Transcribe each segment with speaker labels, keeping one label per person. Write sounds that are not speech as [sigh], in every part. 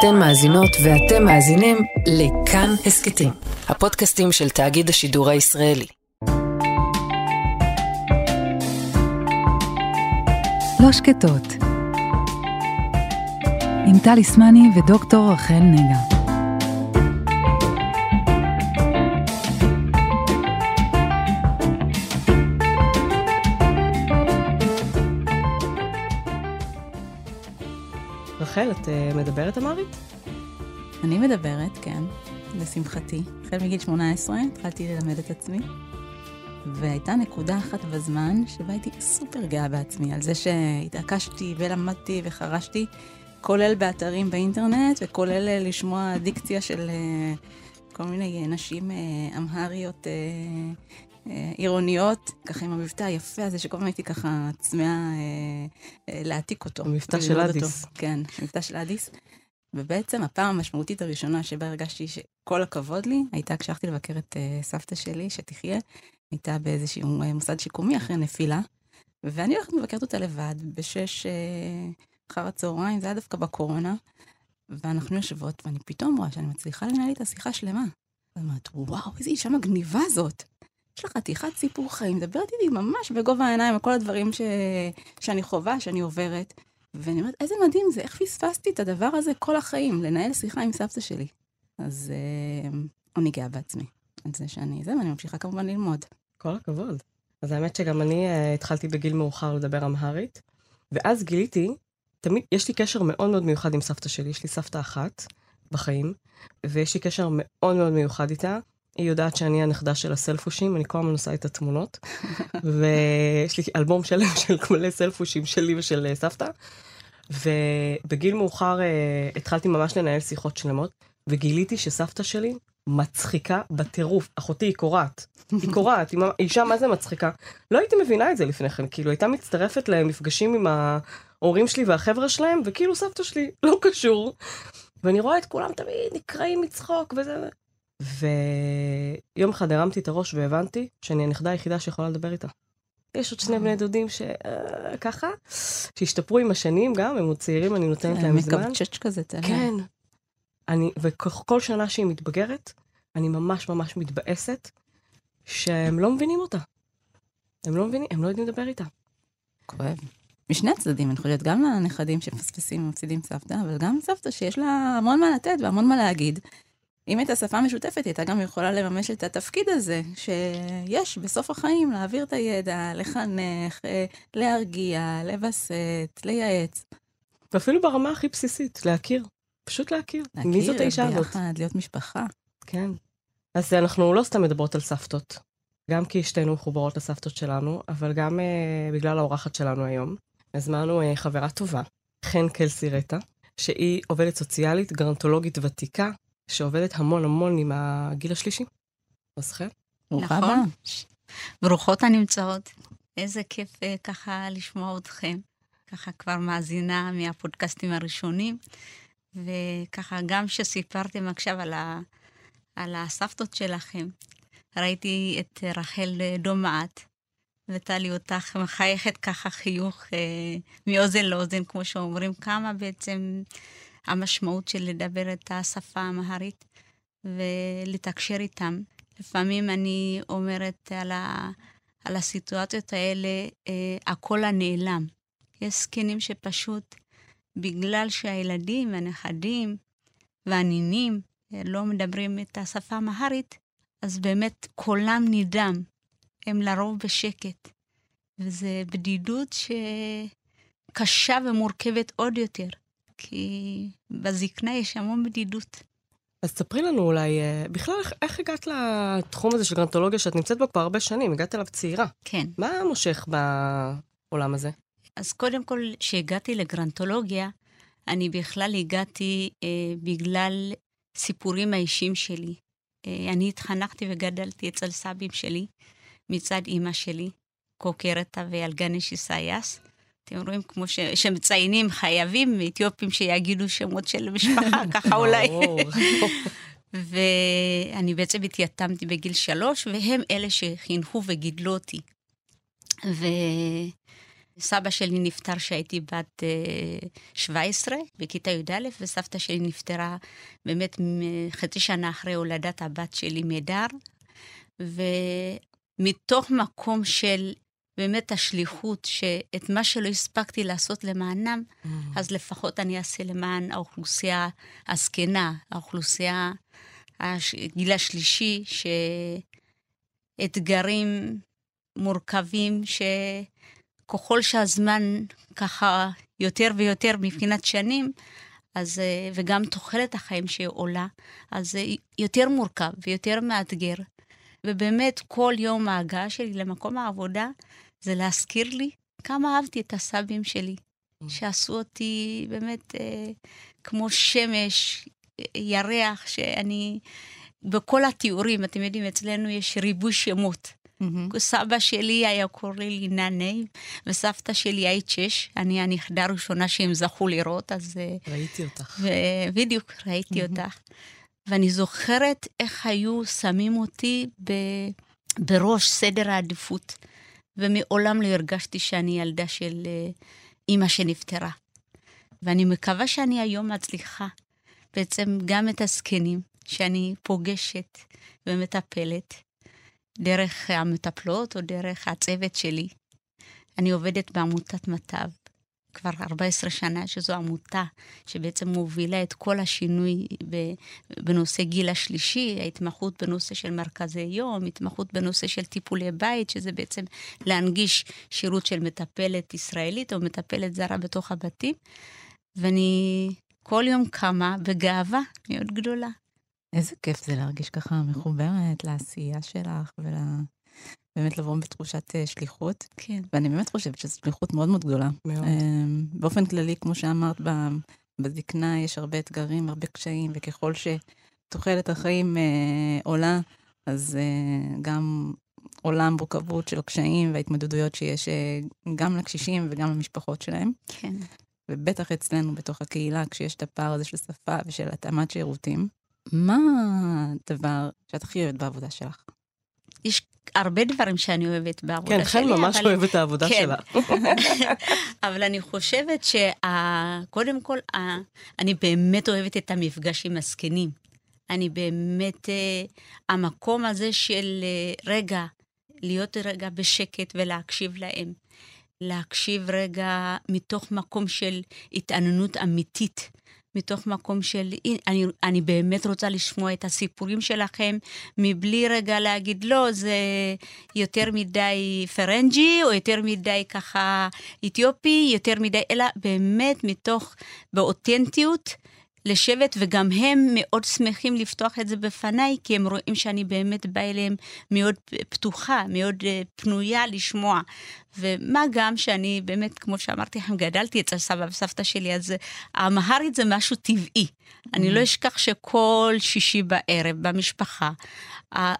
Speaker 1: אתן מאזינות ואתם מאזינים לכאן הסכתים, הפודקאסטים של תאגיד השידור הישראלי.
Speaker 2: לא שקטות, עם טלי סמני ודוקטור רחל נגה.
Speaker 3: רחל, את uh, מדברת אמרית?
Speaker 4: אני מדברת, כן, לשמחתי. החל מגיל 18 התחלתי ללמד את עצמי, והייתה נקודה אחת בזמן שבה הייתי סופר גאה בעצמי, על זה שהתעקשתי ולמדתי וחרשתי, כולל באתרים באינטרנט, וכולל אה, לשמוע דיקציה של uh, כל מיני נשים אמהריות אה, עירוניות, ככה עם המבטא היפה הזה, שכל הזמן הייתי ככה צמאה אה, אה, להעתיק אותו.
Speaker 3: המבטא של אדיס.
Speaker 4: אותו. כן, המבטא של אדיס. ובעצם הפעם המשמעותית הראשונה שבה הרגשתי שכל הכבוד לי, הייתה כשהלכתי לבקר את uh, סבתא שלי, שתחיה, הייתה באיזשהו מוסד שיקומי אחרי נפילה, ואני הולכת לבקרת אותה לבד, בשש אחר הצהריים, זה היה דווקא בקורונה, ואנחנו יושבות, ואני פתאום רואה שאני מצליחה לנהל איתה שיחה שלמה. ואני אומרת, וואו, איזה אישה מגניבה זאת. יש לה חתיכת סיפור חיים, מדברת איתי ממש בגובה העיניים על כל הדברים ש... שאני חווה, שאני עוברת. ואני אומרת, איזה מדהים זה, איך פספסתי את הדבר הזה כל החיים, לנהל שיחה עם סבתא שלי. אז אה, אני גאה בעצמי, על זה שאני זה, ואני ממשיכה כמובן ללמוד.
Speaker 3: כל הכבוד. אז האמת שגם אני uh, התחלתי בגיל מאוחר לדבר אמהרית, ואז גיליתי, תמיד, יש לי קשר מאוד מאוד מיוחד עם סבתא שלי, יש לי סבתא אחת בחיים, ויש לי קשר מאוד מאוד מיוחד איתה, היא יודעת שאני הנכדה של הסלפושים, אני כל הזמן עושה את התמונות, [laughs] ויש לי אלבום שלם של מלא סלפושים שלי ושל uh, סבתא. ובגיל מאוחר uh, התחלתי ממש לנהל שיחות שלמות, וגיליתי שסבתא שלי מצחיקה בטירוף. אחותי היא קורעת. היא [laughs] קורעת, היא אישה מה זה מצחיקה. לא הייתי מבינה את זה לפני כן, כאילו הייתה מצטרפת למפגשים עם ההורים שלי והחבר'ה שלהם, וכאילו סבתא שלי לא קשור. ואני רואה את כולם תמיד נקראים מצחוק וזה, ויום אחד הרמתי את הראש והבנתי שאני הנכדה היחידה שיכולה לדבר איתה. יש עוד שני בני דודים שככה, אה, שהשתפרו עם השנים גם, הם עוד צעירים, אני נותנת כן, להם זמן.
Speaker 4: מקבצ'ץ' כזה, תראה.
Speaker 3: כן. אני, וכל שנה שהיא מתבגרת, אני ממש ממש מתבאסת שהם לא מבינים אותה. הם לא מבינים, הם לא יודעים לדבר איתה.
Speaker 4: כואב. משני הצדדים, אני חושבת, גם לנכדים שמפספסים ומפסידים סבתא, אבל גם סבתא שיש לה המון מה לתת והמון מה להגיד. אם הייתה שפה משותפת, היא הייתה גם יכולה לממש את התפקיד הזה, שיש בסוף החיים להעביר את הידע, לחנך, אה, להרגיע, לווסת, לייעץ.
Speaker 3: ואפילו ברמה הכי בסיסית, להכיר. פשוט להכיר. להכיר מי זאת האישה הזאת?
Speaker 4: להכיר ביחד, להיות משפחה.
Speaker 3: כן. אז אנחנו לא סתם מדברות על סבתות. גם כי שתינו מחוברות לסבתות שלנו, אבל גם uh, בגלל האורחת שלנו היום. הזמנו uh, חברה טובה, חן קלסירטה, שהיא עובדת סוציאלית, גרנטולוגית ותיקה, שעובדת המון המון עם הגיל השלישי. אז חן.
Speaker 5: נכון. ברוכות הנמצאות. איזה כיף uh, ככה לשמוע אתכם. ככה כבר מאזינה מהפודקאסטים הראשונים, וככה גם שסיפרתם עכשיו על, ה, על הסבתות שלכם, ראיתי את רחל דומעת, וטלי אותך מחייכת ככה חיוך אה, מאוזן לאוזן, כמו שאומרים, כמה בעצם המשמעות של לדבר את השפה האמהרית ולתקשר איתם. לפעמים אני אומרת על, ה, על הסיטואציות האלה, אה, הקול הנעלם. יש זקנים שפשוט, בגלל שהילדים, הנכדים והנינים אה, לא מדברים את השפה האמהרית, אז באמת קולם נדם. הם לרוב בשקט. וזו בדידות שקשה ומורכבת עוד יותר. כי בזקנה יש המון בדידות.
Speaker 3: אז ספרי לנו אולי, אה, בכלל, איך, איך הגעת לתחום הזה של גרנטולוגיה שאת נמצאת בו כבר הרבה שנים? הגעת אליו צעירה.
Speaker 5: כן.
Speaker 3: מה מושך בעולם הזה?
Speaker 5: אז קודם כל, כשהגעתי לגרנטולוגיה, אני בכלל הגעתי אה, בגלל סיפורים האישיים שלי. אה, אני התחנכתי וגדלתי אצל סבים שלי, מצד אימא שלי, קוקרתה ואלגניש איסאיאס. אתם רואים, כמו ש... שמציינים, חייבים אתיופים שיגידו שמות של משפחה, [laughs] ככה אולי. [laughs] ואני בעצם התייתמתי בגיל שלוש, והם אלה שחינכו וגידלו אותי. סבא שלי נפטר כשהייתי בת 17, בכיתה י"א, וסבתא שלי נפטרה באמת חצי שנה אחרי הולדת הבת שלי מדר. ומתוך מקום של באמת השליחות, שאת מה שלא הספקתי לעשות למענם, mm. אז לפחות אני אעשה למען האוכלוסייה הזקנה, האוכלוסייה, הגיל השלישי, שאתגרים מורכבים, שככל שהזמן ככה יותר ויותר מבחינת שנים, אז, וגם תוחלת החיים שעולה, אז זה יותר מורכב ויותר מאתגר. ובאמת, כל יום ההגעה שלי למקום העבודה, זה להזכיר לי כמה אהבתי את הסבים שלי, mm. שעשו אותי באמת אה, כמו שמש, ירח, שאני... בכל התיאורים, אתם יודעים, אצלנו יש ריבוי שמות. Mm-hmm. סבא שלי היה קורא לי ננה, וסבתא שלי היית שש. אני הנכדה הראשונה שהם זכו לראות, אז...
Speaker 3: אה, ראיתי אותך.
Speaker 5: ו... בדיוק, ראיתי mm-hmm. אותך. ואני זוכרת איך היו שמים אותי ב... בראש סדר העדיפות. ומעולם לא הרגשתי שאני ילדה של אה, אימא שנפטרה. ואני מקווה שאני היום מצליחה בעצם גם את הזקנים שאני פוגשת ומטפלת, דרך המטפלות או דרך הצוות שלי. אני עובדת בעמותת מט"ב, כבר 14 שנה, שזו עמותה שבעצם מובילה את כל השינוי בנושא גיל השלישי, ההתמחות בנושא של מרכזי יום, התמחות בנושא של טיפולי בית, שזה בעצם להנגיש שירות של מטפלת ישראלית או מטפלת זרה בתוך הבתים. ואני כל יום קמה בגאווה מאוד גדולה.
Speaker 4: איזה כיף זה להרגיש ככה מחוברת לעשייה שלך ול... באמת לבוא בתחושת uh, שליחות.
Speaker 5: כן.
Speaker 4: ואני באמת חושבת שזו שליחות מאוד מאוד גדולה.
Speaker 3: מאוד.
Speaker 4: Um, באופן כללי, כמו שאמרת, בזקנה יש הרבה אתגרים, הרבה קשיים, וככל שתוחלת החיים uh, עולה, אז uh, גם עולה המורכבות של הקשיים וההתמודדויות שיש גם לקשישים וגם למשפחות שלהם.
Speaker 5: כן.
Speaker 4: ובטח אצלנו, בתוך הקהילה, כשיש את הפער הזה של שפה ושל התאמת שירותים. מה הדבר שאת הכי אוהבת בעבודה שלך?
Speaker 5: יש הרבה דברים שאני אוהבת בעבודה
Speaker 3: כן,
Speaker 5: שלי.
Speaker 3: כן, חן ממש אבל... אוהבת את העבודה
Speaker 5: כן.
Speaker 3: שלה. [laughs]
Speaker 5: אבל אני חושבת שקודם כל, אני באמת אוהבת את המפגש עם הזקנים. אני באמת, אה, המקום הזה של אה, רגע, להיות רגע בשקט ולהקשיב להם. להקשיב רגע מתוך מקום של התעניינות אמיתית. מתוך מקום של, אני, אני באמת רוצה לשמוע את הסיפורים שלכם, מבלי רגע להגיד, לא, זה יותר מדי פרנג'י, או יותר מדי ככה אתיופי, יותר מדי, אלא באמת מתוך, באותנטיות, לשבת, וגם הם מאוד שמחים לפתוח את זה בפניי, כי הם רואים שאני באמת באה אליהם מאוד פתוחה, מאוד אה, פנויה לשמוע. ומה גם שאני באמת, כמו שאמרתי לכם, [laughs] גדלתי אצל סבא וסבתא שלי, אז האמהרית זה משהו טבעי. אני לא אשכח שכל שישי בערב במשפחה,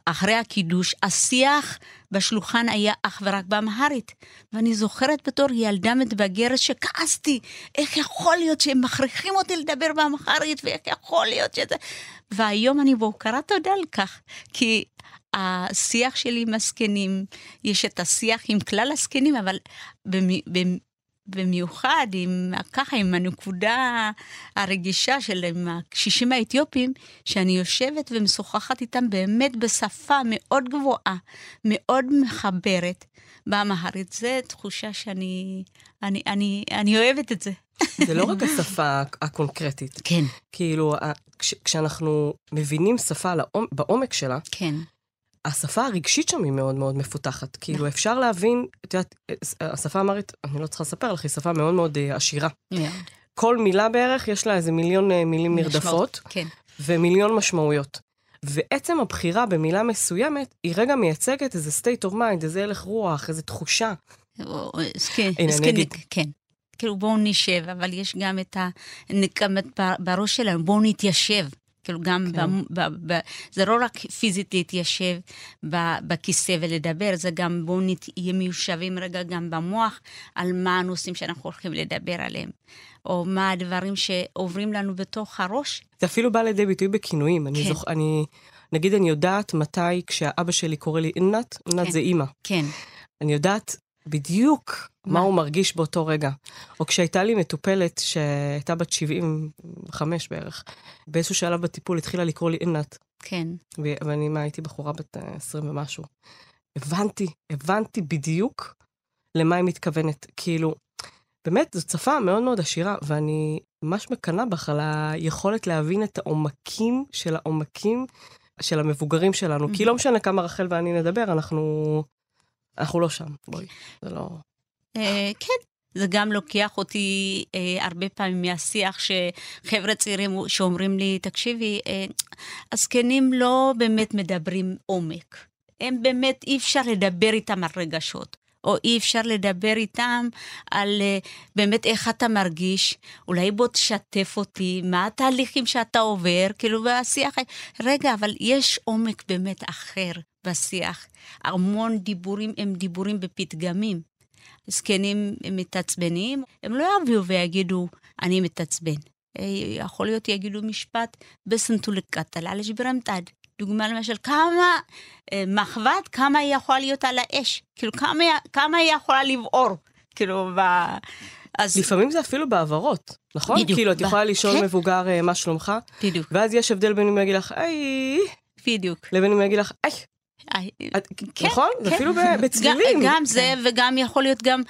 Speaker 5: אחרי הקידוש, השיח בשולחן היה אך ורק באמהרית. ואני זוכרת בתור ילדה מתבגרת שכעסתי, איך יכול להיות שהם מכריחים אותי לדבר באמהרית, ואיך יכול להיות שזה... והיום אני בהוקרת תודה על כך, כי השיח שלי עם הזקנים, יש את השיח עם כלל הזקנים, אבל במיוחד עם, ככה, עם הנקודה הרגישה של עם הקשישים האתיופים, שאני יושבת ומשוחחת איתם באמת בשפה מאוד גבוהה, מאוד מחברת באמהרית. זו תחושה שאני אני, אני, אני אוהבת את זה.
Speaker 3: זה לא רק השפה הקונקרטית.
Speaker 5: כן.
Speaker 3: כאילו, כש, כשאנחנו מבינים שפה לעומ, בעומק שלה,
Speaker 5: כן.
Speaker 3: השפה הרגשית שם היא מאוד מאוד מפותחת. כאילו, נכון. אפשר להבין, את יודעת, השפה האמרית, אני לא צריכה לספר לך, היא שפה מאוד מאוד uh, עשירה. כל מילה בערך, יש לה איזה מיליון uh, מילים נרדפות.
Speaker 5: כן.
Speaker 3: ומיליון משמעויות. ועצם הבחירה במילה מסוימת, היא רגע מייצגת איזה state of mind, איזה הלך רוח, איזה תחושה.
Speaker 5: כן, כן. כאילו בואו נשב, אבל יש גם את הנקמת בראש שלנו, בואו נתיישב. כאילו גם, כן. ב, ב, ב, זה לא רק פיזית להתיישב בכיסא ולדבר, זה גם בואו נהיה מיושבים רגע גם במוח על מה הנושאים שאנחנו הולכים לדבר עליהם, או מה הדברים שעוברים לנו בתוך הראש.
Speaker 3: זה אפילו בא לידי ביטוי בכינויים. כן. אני זוכ... אני, נגיד אני יודעת מתי כשהאבא שלי קורא לי איננת, איננת כן. זה אימא.
Speaker 5: כן.
Speaker 3: אני יודעת בדיוק מה הוא מרגיש באותו רגע. או כשהייתה לי מטופלת שהייתה בת 75 בערך, באיזשהו שלב בטיפול התחילה לקרוא לי עינת,
Speaker 5: כן.
Speaker 3: ואני מה, הייתי בחורה בת אה, 20 ומשהו. הבנתי, הבנתי בדיוק למה היא מתכוונת. כאילו, באמת, זו שפה מאוד מאוד עשירה, ואני ממש מקנאה בך על היכולת להבין את העומקים של העומקים של המבוגרים שלנו. כי לא משנה כמה רחל ואני נדבר, אנחנו, אנחנו לא שם. בואי, זה לא...
Speaker 5: אה, כן, זה גם לוקח אותי אה, הרבה פעמים מהשיח שחבר'ה צעירים שאומרים לי, תקשיבי, אה, הזקנים לא באמת מדברים עומק. הם באמת, אי אפשר לדבר איתם על רגשות. או אי אפשר לדבר איתם על אה, באמת איך אתה מרגיש, אולי בוא תשתף אותי, מה התהליכים שאתה עובר, כאילו בשיח, רגע, אבל יש עומק באמת אחר בשיח. המון דיבורים הם דיבורים בפתגמים. זקנים מתעצבנים, הם לא יביאו ויגידו, אני מתעצבן. אה, יכול להיות יגידו משפט, בסנטו לקטל, על שברמתד. דוגמה למשל, כמה אה, מחבת, כמה היא יכולה להיות על האש. כאילו, כמה, כמה היא יכולה לבעור. כאילו, ב... אז...
Speaker 3: לפעמים זה אפילו בעברות, נכון?
Speaker 5: בדיוק.
Speaker 3: כאילו, את
Speaker 5: ב-
Speaker 3: יכולה לשאול
Speaker 5: כן.
Speaker 3: מבוגר אה, מה שלומך,
Speaker 5: בדיוק,
Speaker 3: ואז יש הבדל בין אם יגיד לך, היי,
Speaker 5: בדיוק.
Speaker 3: לבין אם יגיד לך, היי,
Speaker 5: כן,
Speaker 3: נכון?
Speaker 5: כן.
Speaker 3: אפילו [laughs] בצלילים.
Speaker 5: גם, זה, וגם יכול להיות גם,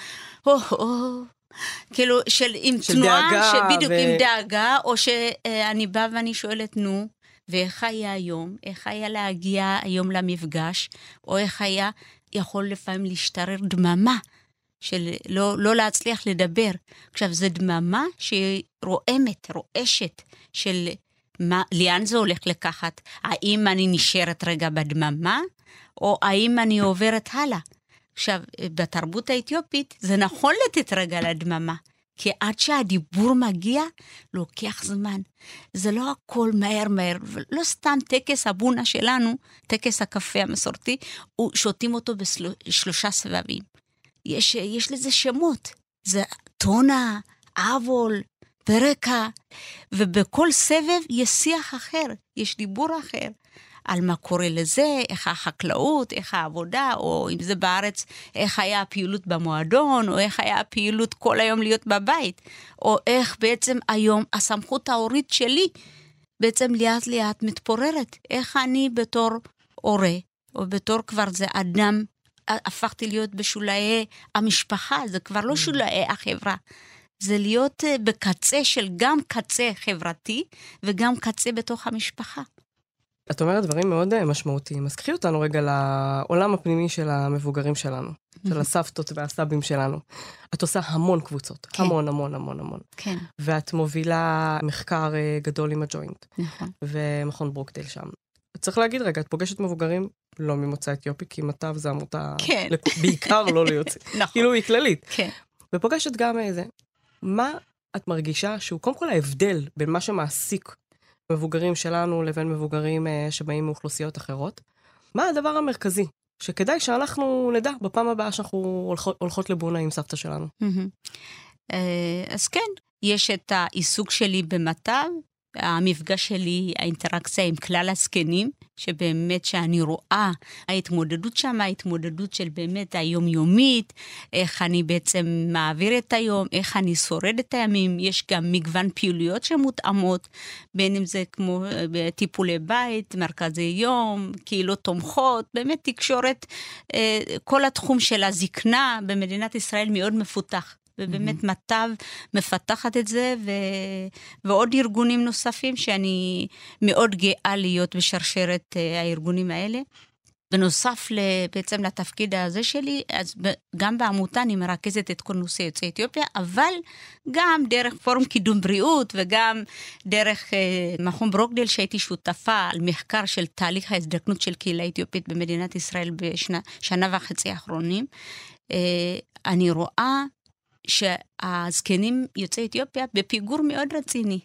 Speaker 5: כאילו, של עם
Speaker 3: של
Speaker 5: תנועה,
Speaker 3: דאגה
Speaker 5: בדיוק
Speaker 3: ו-
Speaker 5: עם דאגה, או שאני באה ואני שואלת, נו, ואיך היה היום? איך היה להגיע היום למפגש? או איך היה יכול לפעמים להשתרר דממה? של לא, לא להצליח לדבר. עכשיו, זו דממה שהיא רועמת, רועשת, של מה, לאן זה הולך לקחת? האם אני נשארת רגע בדממה, או האם אני עוברת הלאה? עכשיו, בתרבות האתיופית זה נכון לתת רגע לדממה, כי עד שהדיבור מגיע, לוקח זמן. זה לא הכל מהר מהר, ולא סתם טקס הבונה שלנו, טקס הקפה המסורתי, שותים אותו בשלושה סבבים. יש, יש לזה שמות, זה טונה, אבול, ברקע, ובכל סבב יש שיח אחר, יש דיבור אחר. על מה קורה לזה, איך החקלאות, איך העבודה, או אם זה בארץ, איך היה הפעילות במועדון, או איך היה הפעילות כל היום להיות בבית, או איך בעצם היום הסמכות ההורית שלי בעצם לאט לאט מתפוררת. איך אני בתור הורה, או בתור כבר זה אדם, הפכתי להיות בשולאי המשפחה, זה כבר לא שולאי החברה. זה להיות אה, בקצה של גם קצה חברתי וגם קצה בתוך המשפחה.
Speaker 3: את אומרת דברים מאוד אה, משמעותיים, אז קחי אותנו רגע לעולם הפנימי של המבוגרים שלנו, של הסבתות והסבים שלנו. את עושה המון קבוצות,
Speaker 5: כן.
Speaker 3: המון המון המון המון.
Speaker 5: כן,
Speaker 3: ואת מובילה מחקר אה, גדול עם הג'וינט,
Speaker 5: נכון.
Speaker 3: ומכון ברוקדייל שם. צריך להגיד רגע, את פוגשת מבוגרים לא ממוצא אתיופי, כי מטב זה עמותה,
Speaker 5: כן.
Speaker 3: לכ- בעיקר לא ליוצאים, [laughs]
Speaker 5: נכון.
Speaker 3: כאילו היא כללית.
Speaker 5: כן.
Speaker 3: ופוגשת גם איזה, מה את מרגישה שהוא קודם כל ההבדל בין מה שמעסיק מבוגרים שלנו לבין מבוגרים אה, שבאים מאוכלוסיות אחרות? מה הדבר המרכזי שכדאי שאנחנו נדע בפעם הבאה שאנחנו הולכות, הולכות לבונה עם סבתא שלנו?
Speaker 5: אה, אז כן, יש את העיסוק שלי במטב, המפגש שלי, האינטראקציה עם כלל הזקנים, שבאמת שאני רואה, ההתמודדות שם, ההתמודדות של באמת היומיומית, איך אני בעצם מעביר את היום, איך אני שורד את הימים, יש גם מגוון פעילויות שמותאמות, בין אם זה כמו אה, בטיפולי בית, מרכזי יום, קהילות תומכות, באמת תקשורת, אה, כל התחום של הזקנה במדינת ישראל מאוד מפותח. ובאמת מטב מפתחת את זה, ו... ועוד ארגונים נוספים שאני מאוד גאה להיות בשרשרת אה, הארגונים האלה. בנוסף בעצם לתפקיד הזה שלי, אז גם בעמותה אני מרכזת את כל נושא יוצאי אתיופיה, אבל גם דרך פורום קידום בריאות וגם דרך אה, מכון ברוקדייל שהייתי שותפה על מחקר של תהליך ההזדקנות של קהילה אתיופית במדינת ישראל בשנה וחצי האחרונים, אה, אני רואה שהזקנים יוצאי אתיופיה בפיגור מאוד רציני.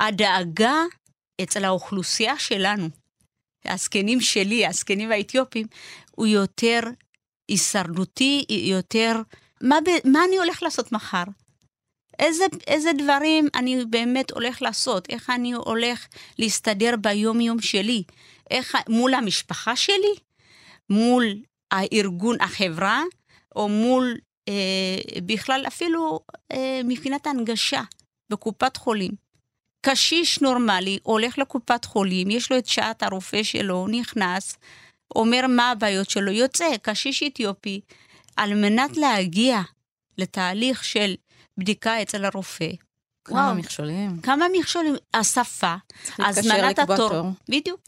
Speaker 5: הדאגה אצל האוכלוסייה שלנו, הזקנים שלי, הזקנים האתיופים, הוא יותר הישרדותי, יותר, מה, ב, מה אני הולך לעשות מחר? איזה, איזה דברים אני באמת הולך לעשות? איך אני הולך להסתדר ביום-יום שלי? איך, מול המשפחה שלי? מול הארגון, החברה? או מול, בכלל אפילו אה, מבחינת הנגשה בקופת חולים. קשיש נורמלי הולך לקופת חולים, יש לו את שעת הרופא שלו, נכנס, אומר מה הבעיות שלו, יוצא, קשיש אתיופי, על מנת להגיע לתהליך של בדיקה אצל הרופא.
Speaker 4: כמה
Speaker 5: וואו.
Speaker 4: מכשולים.
Speaker 5: כמה מכשולים, השפה, הזמנת התור.
Speaker 4: תור.
Speaker 5: בדיוק,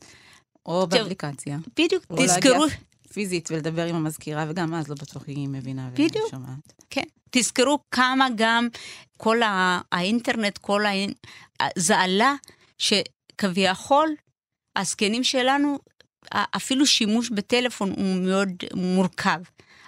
Speaker 4: או. באפליקציה.
Speaker 5: בדיוק, תזכרו,
Speaker 4: פיזית ולדבר עם המזכירה, וגם אז לא בטוח היא מבינה
Speaker 5: בדיוק.
Speaker 4: ושומעת.
Speaker 5: כן. תזכרו כמה גם כל האינטרנט, כל ה... זה עלה שכביכול הזקנים שלנו, אפילו שימוש בטלפון הוא מאוד מורכב.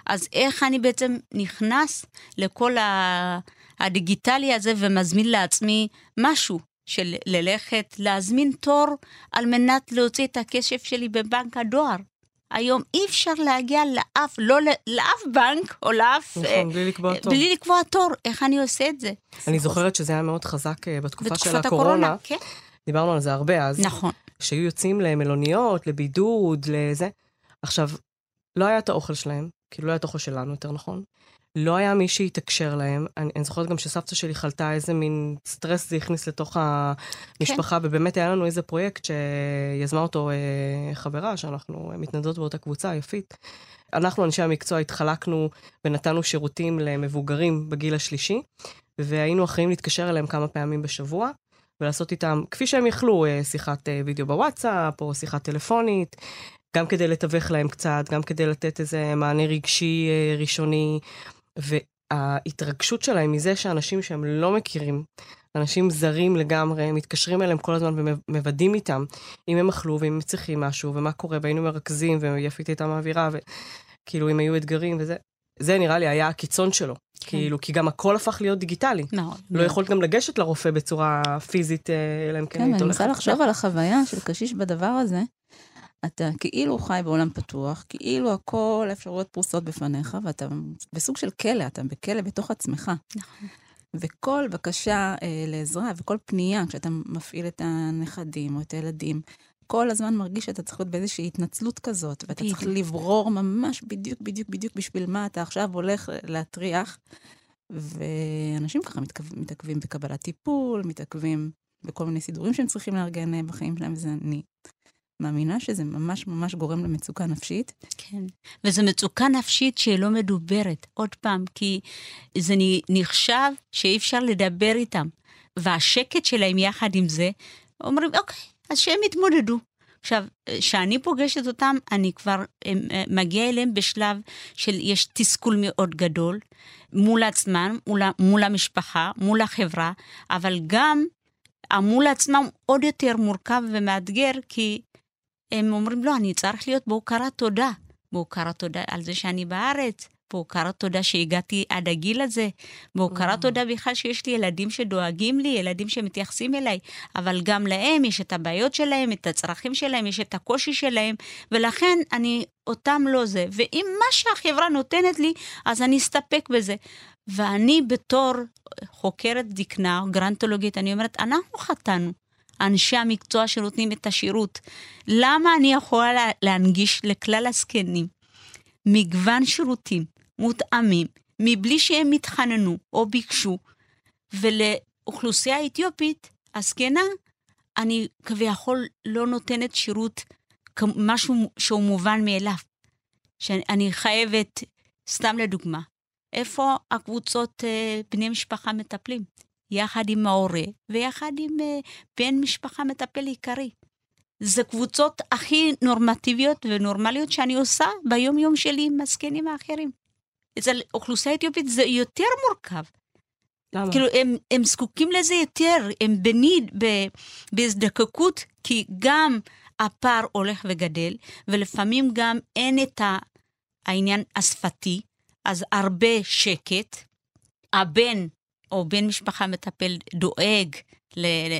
Speaker 5: אז איך אני בעצם נכנס לכל ה- הדיגיטלי הזה ומזמין לעצמי משהו של ללכת, להזמין תור על מנת להוציא את הכסף שלי בבנק הדואר. היום אי אפשר להגיע לאף, לא לאף בנק או לאף... אה,
Speaker 3: נכון, בלי לקבוע תור.
Speaker 5: בלי לקבוע תור, איך אני עושה את זה?
Speaker 3: אני זוכרת שזה היה מאוד חזק אה, בתקופה של
Speaker 5: בתקופת
Speaker 3: הקורונה.
Speaker 5: כן.
Speaker 3: דיברנו על זה הרבה אז.
Speaker 5: נכון.
Speaker 3: שהיו יוצאים למלוניות, לבידוד, לזה. עכשיו, לא היה את האוכל שלהם, כאילו לא היה את האוכל שלנו, יותר נכון. לא היה מי שיתקשר להם. אני, אני זוכרת גם שסבתא שלי חלתה איזה מין סטרס זה הכניס לתוך המשפחה, כן. ובאמת היה לנו איזה פרויקט שיזמה אותו אה, חברה, שאנחנו מתנדבות באותה קבוצה, יפית. אנחנו, אנשי המקצוע, התחלקנו ונתנו שירותים למבוגרים בגיל השלישי, והיינו אחראים להתקשר אליהם כמה פעמים בשבוע. ולעשות איתם, כפי שהם יכלו, אה, שיחת אה, וידאו בוואטסאפ, או שיחה טלפונית, גם כדי לתווך להם קצת, גם כדי לתת איזה מענה רגשי אה, ראשוני. וההתרגשות שלהם מזה שאנשים שהם לא מכירים, אנשים זרים לגמרי, מתקשרים אליהם כל הזמן ומוודאים איתם אם הם אכלו ואם הם צריכים משהו, ומה קורה, והיינו מרכזים, ויפית הייתה מעבירה, וכאילו אם היו אתגרים וזה. זה נראה לי היה הקיצון שלו. כן. כאילו, כי גם הכל הפך להיות דיגיטלי.
Speaker 5: מאוד.
Speaker 3: לא יכולת גם לגשת לרופא בצורה פיזית, אה, אלא אם כן
Speaker 4: כן,
Speaker 3: היית
Speaker 4: אני
Speaker 3: הולכת.
Speaker 4: מנסה לחשוב על החוויה של קשיש בדבר הזה. אתה כאילו חי בעולם פתוח, כאילו הכל האפשרויות פרוסות בפניך, ואתה בסוג של כלא, אתה בכלא בתוך עצמך.
Speaker 5: נכון.
Speaker 4: וכל בקשה אה, לעזרה וכל פנייה, כשאתה מפעיל את הנכדים או את הילדים, כל הזמן מרגיש שאתה צריך להיות באיזושהי התנצלות כזאת, ואתה צריך. לברור ממש בדיוק, בדיוק, בדיוק בשביל מה אתה עכשיו הולך להטריח. ואנשים ככה מתעכב- מתעכבים בקבלת טיפול, מתעכבים בכל מיני סידורים שהם צריכים לארגן אה, בחיים שלהם, וזה אני מאמינה שזה ממש ממש גורם למצוקה נפשית.
Speaker 5: כן. וזו מצוקה נפשית שהיא לא מדוברת, עוד פעם, כי זה נחשב שאי אפשר לדבר איתם. והשקט שלהם יחד עם זה, אומרים, אוקיי, אז שהם יתמודדו. עכשיו, כשאני פוגשת אותם, אני כבר אה, מגיעה אליהם בשלב של יש תסכול מאוד גדול מול עצמם, מול, מול המשפחה, מול החברה, אבל גם מול עצמם עוד יותר מורכב ומאתגר, כי הם אומרים, לא, אני צריך להיות בהוקרת תודה. בהוקרת תודה על זה שאני בארץ, בהוקרת תודה שהגעתי עד הגיל הזה, בהוקרת תודה בכלל שיש לי ילדים שדואגים לי, ילדים שמתייחסים אליי, אבל גם להם יש את הבעיות שלהם, את הצרכים שלהם, יש את הקושי שלהם, ולכן אני אותם לא זה. ואם מה שהחברה נותנת לי, אז אני אסתפק בזה. ואני בתור חוקרת זקנה, גרנטולוגית, אני אומרת, אנחנו חטאנו. אנשי המקצוע שנותנים את השירות. למה אני יכולה לה- להנגיש לכלל הזקנים מגוון שירותים מותאמים, מבלי שהם התחננו או ביקשו, ולאוכלוסייה האתיופית, הזקנה, אני כביכול לא נותנת שירות כמשהו שהוא מובן מאליו. שאני חייבת, סתם לדוגמה, איפה הקבוצות אה, בני משפחה מטפלים? יחד עם ההורה ויחד עם אה, בן משפחה מטפל עיקרי. זה קבוצות הכי נורמטיביות ונורמליות שאני עושה ביום-יום שלי עם הזקנים האחרים. אצל אוכלוסייה אתיופית זה יותר מורכב.
Speaker 3: למה?
Speaker 5: כאילו, הם, הם זקוקים לזה יותר, הם בניד, בהזדקקות, כי גם הפער הולך וגדל, ולפעמים גם אין את העניין השפתי, אז הרבה שקט. הבן או בן משפחה מטפל דואג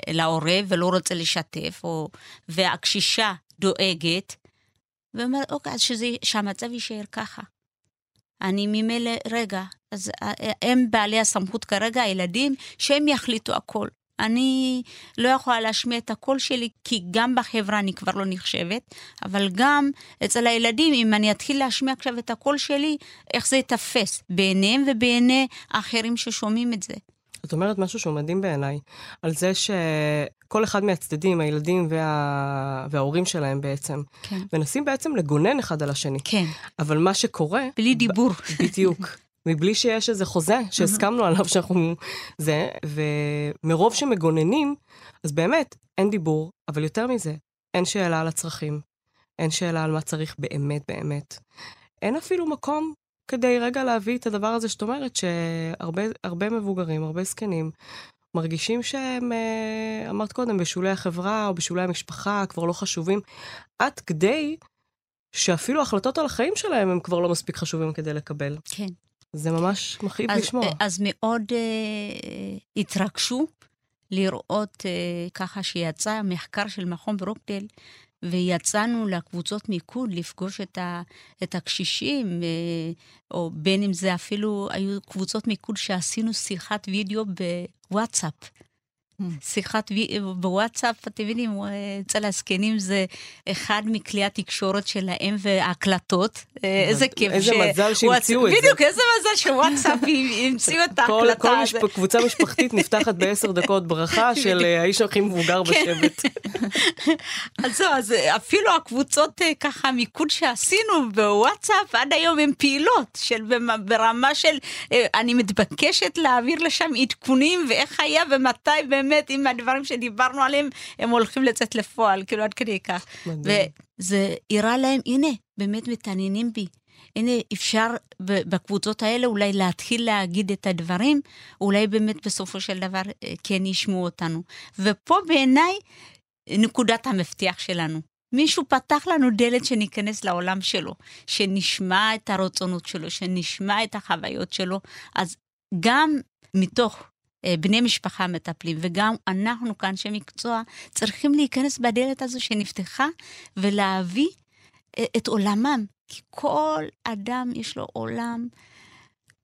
Speaker 5: להורה ולא רוצה לשתף, או, והקשישה דואגת, ואומרת, אוקיי, אז שזה, שהמצב יישאר ככה. אני ממילא, רגע, אז אה, הם בעלי הסמכות כרגע, הילדים, שהם יחליטו הכל. אני לא יכולה להשמיע את הקול שלי, כי גם בחברה אני כבר לא נחשבת, אבל גם אצל הילדים, אם אני אתחיל להשמיע עכשיו את הקול שלי, איך זה ייתפס בעיניהם ובעיני האחרים ששומעים את זה.
Speaker 3: את אומרת משהו שהוא מדהים בעיניי, על זה שכל אחד מהצדדים, הילדים וה... וההורים שלהם בעצם,
Speaker 5: כן.
Speaker 3: מנסים בעצם לגונן אחד על השני.
Speaker 5: כן,
Speaker 3: אבל מה שקורה...
Speaker 5: בלי דיבור.
Speaker 3: בדיוק. [laughs] מבלי שיש איזה חוזה שהסכמנו עליו שאנחנו... זה, ומרוב שמגוננים, אז באמת, אין דיבור, אבל יותר מזה, אין שאלה על הצרכים, אין שאלה על מה צריך באמת באמת. אין אפילו מקום כדי רגע להביא את הדבר הזה שאת אומרת, שהרבה מבוגרים, הרבה זקנים, מרגישים שהם, אה, אמרת קודם, בשולי החברה או בשולי המשפחה, כבר לא חשובים, עד כדי שאפילו החלטות על החיים שלהם הם כבר לא מספיק חשובים כדי לקבל.
Speaker 5: כן.
Speaker 3: זה ממש מכאיב
Speaker 5: אז,
Speaker 3: לשמוע.
Speaker 5: אז מאוד אה, התרגשו לראות אה, ככה שיצא המחקר של מכון ברוקדל, ויצאנו לקבוצות מיקוד לפגוש את, ה, את הקשישים, אה, או בין אם זה אפילו, היו קבוצות מיקוד שעשינו שיחת וידאו בוואטסאפ. שיחת וי... בוואטסאפ, אתם יודעים, אצל הזקנים זה אחד מכלי התקשורת שלהם וההקלטות. איזה כיף.
Speaker 3: איזה מזל שהמציאו את זה.
Speaker 5: בדיוק, איזה מזל שוואטסאפ [laughs] המציאו את ההקלטה.
Speaker 3: כל. קבוצה משפחתית נפתחת [laughs] בעשר דקות ברכה של האיש הכי מבוגר
Speaker 5: כן.
Speaker 3: בשבט. [laughs]
Speaker 5: אז זהו, אז אפילו הקבוצות ככה מיקוד שעשינו בוואטסאפ, עד היום הן פעילות, של ברמה של, אני מתבקשת להעביר לשם עדכונים ואיך היה ומתי באמת. אם הדברים שדיברנו עליהם, הם הולכים לצאת לפועל, כאילו עד כדי כך.
Speaker 3: מדהים.
Speaker 5: וזה הראה להם, הנה, באמת מתעניינים בי. הנה, אפשר בקבוצות האלה אולי להתחיל להגיד את הדברים, אולי באמת בסופו של דבר כן ישמעו אותנו. ופה בעיניי נקודת המפתח שלנו. מישהו פתח לנו דלת שניכנס לעולם שלו, שנשמע את הרצונות שלו, שנשמע את החוויות שלו, אז גם מתוך בני משפחה מטפלים, וגם אנחנו כאנשי מקצוע צריכים להיכנס בדלת הזו שנפתחה ולהביא את עולמם. כי כל אדם יש לו עולם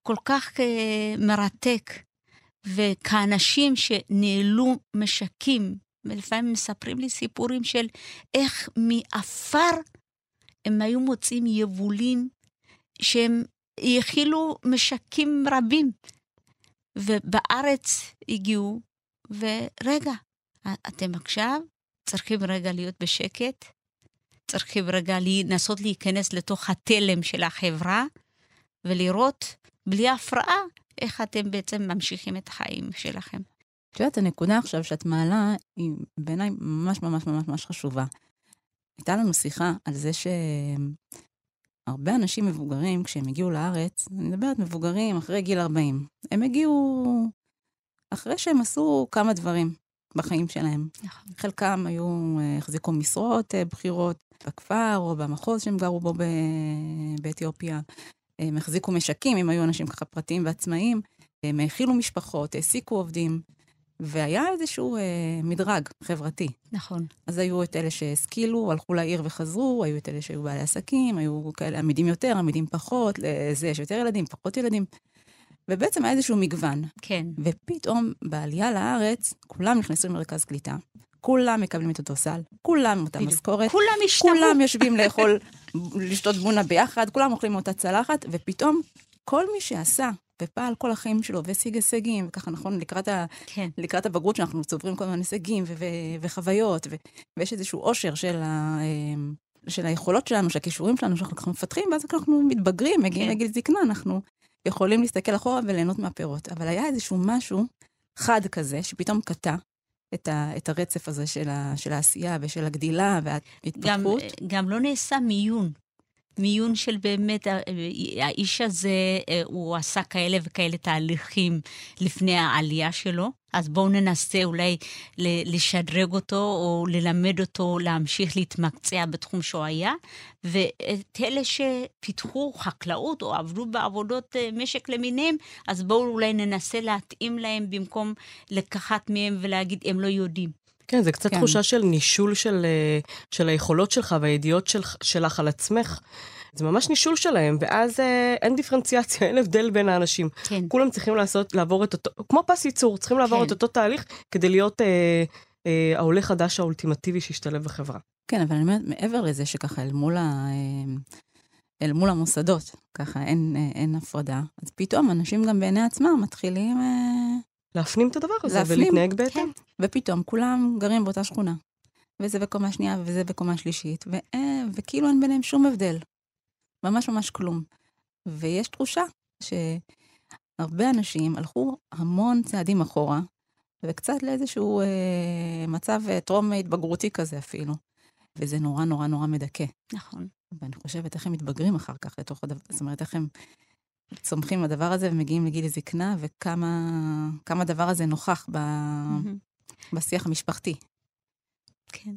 Speaker 5: כל כך מרתק, וכאנשים שנעלו משקים, ולפעמים מספרים לי סיפורים של איך מעפר הם היו מוצאים יבולים שהם יכילו משקים רבים. ובארץ הגיעו, ורגע, אתם עכשיו צריכים רגע להיות בשקט, צריכים רגע לנסות להיכנס לתוך התלם של החברה, ולראות בלי הפרעה איך אתם בעצם ממשיכים את החיים שלכם.
Speaker 4: את יודעת, הנקודה עכשיו שאת מעלה היא בעיניי ממש ממש ממש ממש חשובה. הייתה לנו שיחה על זה ש... הרבה אנשים מבוגרים, כשהם הגיעו לארץ, אני מדברת מבוגרים אחרי גיל 40, הם הגיעו אחרי שהם עשו כמה דברים בחיים שלהם.
Speaker 5: נכון.
Speaker 4: חלקם היו, החזיקו משרות בכירות בכפר או במחוז שהם גרו בו באתיופיה. הם החזיקו משקים, אם היו אנשים ככה פרטיים ועצמאיים. הם האכילו משפחות, העסיקו עובדים. והיה איזשהו אה, מדרג חברתי.
Speaker 5: נכון.
Speaker 4: אז היו את אלה שהשכילו, הלכו לעיר וחזרו, היו את אלה שהיו בעלי עסקים, היו כאלה עמידים יותר, עמידים פחות, לזה יש יותר ילדים, פחות ילדים. ובעצם היה איזשהו מגוון.
Speaker 5: כן.
Speaker 4: ופתאום בעלייה לארץ, כולם נכנסו למרכז קליטה. כולם מקבלים את אותו סל, כולם אותה משכורת.
Speaker 5: כולם השתמעו.
Speaker 4: כולם [laughs] יושבים לאכול, לשתות בונה ביחד, כולם אוכלים מאותה צלחת, ופתאום כל מי שעשה ופעל כל החיים שלו, והשיג הישגים, וככה נכון, לקראת, ה,
Speaker 5: כן.
Speaker 4: לקראת הבגרות שאנחנו צוברים כל מיני הישגים ו- ו- וחוויות, ו- ויש איזשהו אושר של, ה- של היכולות שלנו, של הכישורים שלנו, שאנחנו ככה מפתחים, ואז אנחנו מתבגרים, מגיעים
Speaker 5: כן.
Speaker 4: לגיל זקנה, אנחנו יכולים להסתכל אחורה וליהנות מהפירות. אבל היה איזשהו משהו חד כזה, שפתאום קטע את, ה- את הרצף הזה של, ה- של העשייה ושל הגדילה
Speaker 5: גם,
Speaker 4: וההתפתחות.
Speaker 5: גם לא נעשה מיון. מיון של באמת, ה- האיש הזה, אה, הוא עשה כאלה וכאלה תהליכים לפני העלייה שלו, אז בואו ננסה אולי לשדרג אותו או ללמד אותו להמשיך להתמקצע בתחום שהוא היה, ואת אלה שפיתחו חקלאות או עבדו בעבודות אה, משק למיניהם, אז בואו אולי ננסה להתאים להם במקום לקחת מהם ולהגיד, הם לא יודעים.
Speaker 3: כן, זה קצת
Speaker 4: כן.
Speaker 3: תחושה של נישול של, אה, של היכולות שלך והידיעות של, שלך על עצמך. זה ממש נישול שלהם, ואז אה, אין דיפרנציאציה, [laughs] אין הבדל בין האנשים.
Speaker 5: כן.
Speaker 3: כולם צריכים לעשות, לעבור את אותו, כמו פס ייצור, צריכים לעבור
Speaker 5: כן.
Speaker 3: את אותו תהליך כדי להיות אה, אה, העולה חדש האולטימטיבי שישתלב בחברה.
Speaker 4: כן, אבל אני אומרת, מעבר לזה שככה אל מול, ה, אה, אל מול המוסדות, ככה אין, אה, אין הפרדה, אז פתאום אנשים גם בעיני עצמם מתחילים, אה,
Speaker 3: להפנים את הדבר הזה
Speaker 4: להפנים,
Speaker 3: ולהתנהג בהתאם.
Speaker 5: כן.
Speaker 4: ופתאום כולם גרים באותה שכונה. וזה בקומה שנייה וזה בקומה שלישית, ו, אה, וכאילו אין ביניהם שום הבדל. ממש ממש כלום. ויש תחושה שהרבה אנשים הלכו המון צעדים אחורה, וקצת לאיזשהו אה, מצב אה, טרום התבגרותי כזה אפילו. וזה נורא נורא נורא מדכא.
Speaker 5: נכון.
Speaker 4: ואני חושבת איך הם מתבגרים אחר כך לתוך הדבר, זאת אומרת, איך הם צומחים עם הדבר הזה ומגיעים לגיל הזקנה, וכמה כמה הדבר הזה נוכח ב,
Speaker 5: מהמם.
Speaker 4: בשיח המשפחתי.
Speaker 5: כן.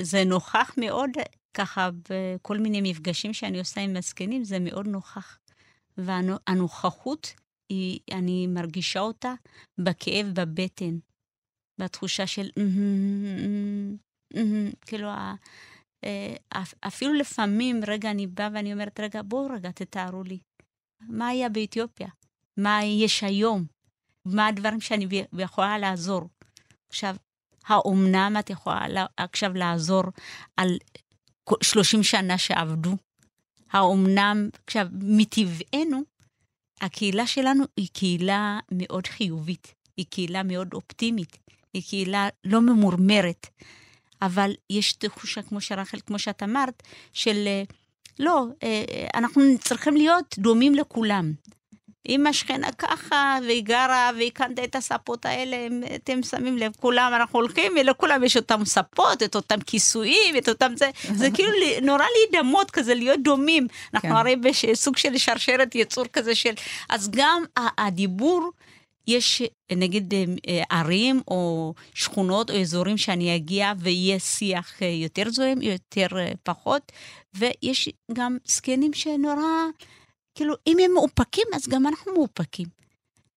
Speaker 5: זה נוכח מאוד, ככה, בכל מיני מפגשים שאני עושה עם הזקנים, זה מאוד נוכח. והנוכחות, היא, אני מרגישה אותה בכאב בבטן, בתחושה של... כאילו, אה, אפ- אפילו לפעמים, רגע, אני באה ואני אומרת, רגע, בואו רגע, תתארו לי. מה היה באתיופיה? מה יש היום? מה הדברים שאני יכולה לעזור? עכשיו, האומנם את יכולה לה- עכשיו לעזור על כל- 30 שנה שעבדו? האומנם, עכשיו, מטבענו, הקהילה שלנו היא קהילה מאוד חיובית, היא קהילה מאוד אופטימית, היא קהילה לא ממורמרת, אבל יש תחושה, כמו שרחל, כמו שאת אמרת, של אה, לא, אה, אה, אנחנו צריכים להיות דומים לכולם. אם השכנה ככה, והיא גרה, והיא קנתה את הספות האלה, אתם שמים לב, כולם, אנחנו הולכים, ולכולם יש אותם ספות, את אותם כיסויים, את אותם זה, זה [laughs] כאילו נורא להידמות כזה, להיות דומים. אנחנו
Speaker 4: כן.
Speaker 5: הרי בסוג של שרשרת יצור כזה של... אז גם הדיבור, יש נגיד אה, ערים או שכונות או אזורים שאני אגיע ויהיה שיח אה, יותר זוהם, יותר אה, פחות, ויש גם זקנים שנורא... כאילו, אם הם מאופקים, אז גם אנחנו מאופקים.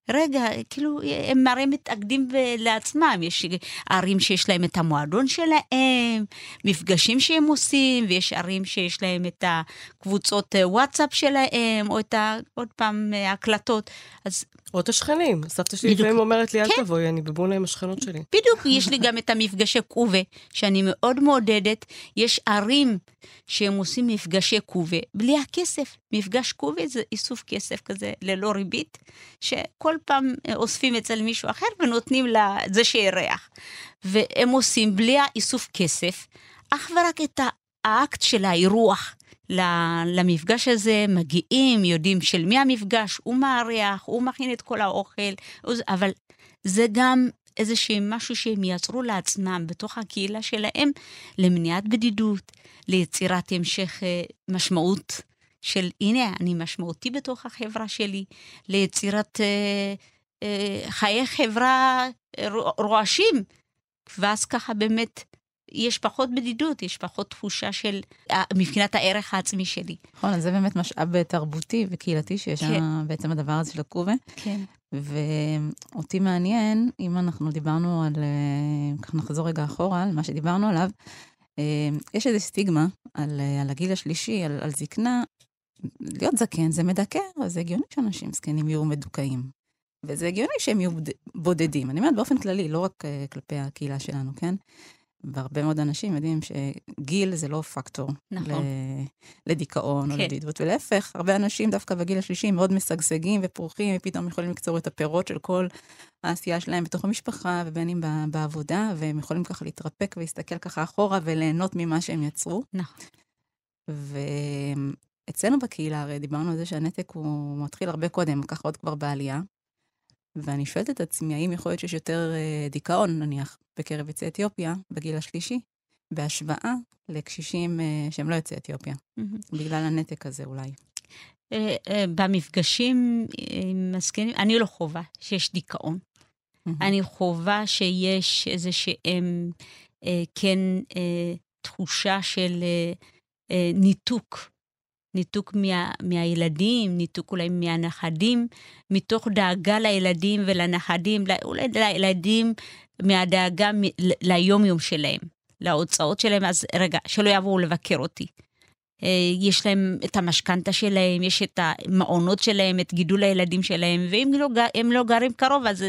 Speaker 5: רגע, כאילו, הם הרי מתאגדים לעצמם. יש ערים שיש להם את המועדון שלהם, מפגשים שהם עושים, ויש ערים שיש להם את הקבוצות וואטסאפ שלהם, או את ה... עוד פעם, הקלטות. אז
Speaker 3: או את השכנים. סבתא שלי. לפעמים אומרת לי, אל
Speaker 5: כן.
Speaker 3: תבואי, אני בבונה עם השכנות שלי.
Speaker 5: בדיוק, יש לי גם את המפגשי קובה, שאני מאוד מעודדת. יש ערים שהם עושים מפגשי קובה בלי הכסף. מפגש קובה זה איסוף כסף כזה ללא ריבית, שכל פעם אה, אוספים אצל מישהו אחר ונותנים לזה שאירח. והם עושים בלי האיסוף כסף, אך ורק את האקט של האירוח. למפגש הזה מגיעים, יודעים של מי המפגש, הוא מארח, הוא מכין את כל האוכל, אבל זה גם איזשהו משהו שהם יצרו לעצמם בתוך הקהילה שלהם למניעת בדידות, ליצירת המשך אה, משמעות של הנה, אני משמעותי בתוך החברה שלי, ליצירת אה, אה, חיי חברה אה, רו- רועשים. ואז ככה באמת יש פחות בדידות, יש פחות תחושה של, אה, מבחינת הערך העצמי שלי.
Speaker 4: נכון, אז זה באמת משאב תרבותי וקהילתי שיש
Speaker 5: כן.
Speaker 4: בעצם הדבר הזה של הקובה.
Speaker 5: כן.
Speaker 4: ואותי מעניין, אם אנחנו דיברנו על, אה, ככה נחזור רגע אחורה, על מה שדיברנו עליו, אה, יש איזו סטיגמה על, אה, על הגיל השלישי, על, על זקנה. להיות זקן זה מדכא, אז זה הגיוני שאנשים זקנים יהיו מדוכאים. וזה הגיוני שהם יהיו בוד- בודדים. אני אומרת באופן כללי, לא רק אה, כלפי הקהילה שלנו, כן? והרבה מאוד אנשים יודעים שגיל זה לא פקטור
Speaker 5: נכון.
Speaker 4: לדיכאון או
Speaker 5: כן.
Speaker 4: לדידות, ולהפך, הרבה אנשים דווקא בגיל השלישי מאוד משגשגים ופורחים, ופתאום יכולים לקצור את הפירות של כל העשייה שלהם בתוך המשפחה, ובין אם בעבודה, והם יכולים ככה להתרפק ולהסתכל ככה אחורה וליהנות ממה שהם יצרו.
Speaker 5: נכון.
Speaker 4: ואצלנו בקהילה, הרי דיברנו על זה שהנתק הוא מתחיל הרבה קודם, ככה עוד כבר בעלייה. ואני שואלת את עצמי, האם יכול להיות שיש יותר אה, דיכאון, נניח, בקרב יוצאי אתיופיה, בגיל השלישי, בהשוואה לקשישים אה, שהם לא יוצאי אתיופיה. בגלל הנתק הזה אולי.
Speaker 5: אה, במפגשים עם הזקנים, אני לא חווה שיש דיכאון. אני חווה שיש איזה שהם, אה, כן, אה, תחושה של אה, ניתוק. ניתוק מה, מהילדים, ניתוק אולי מהנכדים, מתוך דאגה לילדים ולנכדים, אולי לילדים מהדאגה מ- ליום-יום שלהם, להוצאות שלהם, אז רגע, שלא יבואו לבקר אותי. אה, יש להם את המשכנתה שלהם, יש את המעונות שלהם, את גידול הילדים שלהם, ואם לא, הם לא גרים קרוב, אז,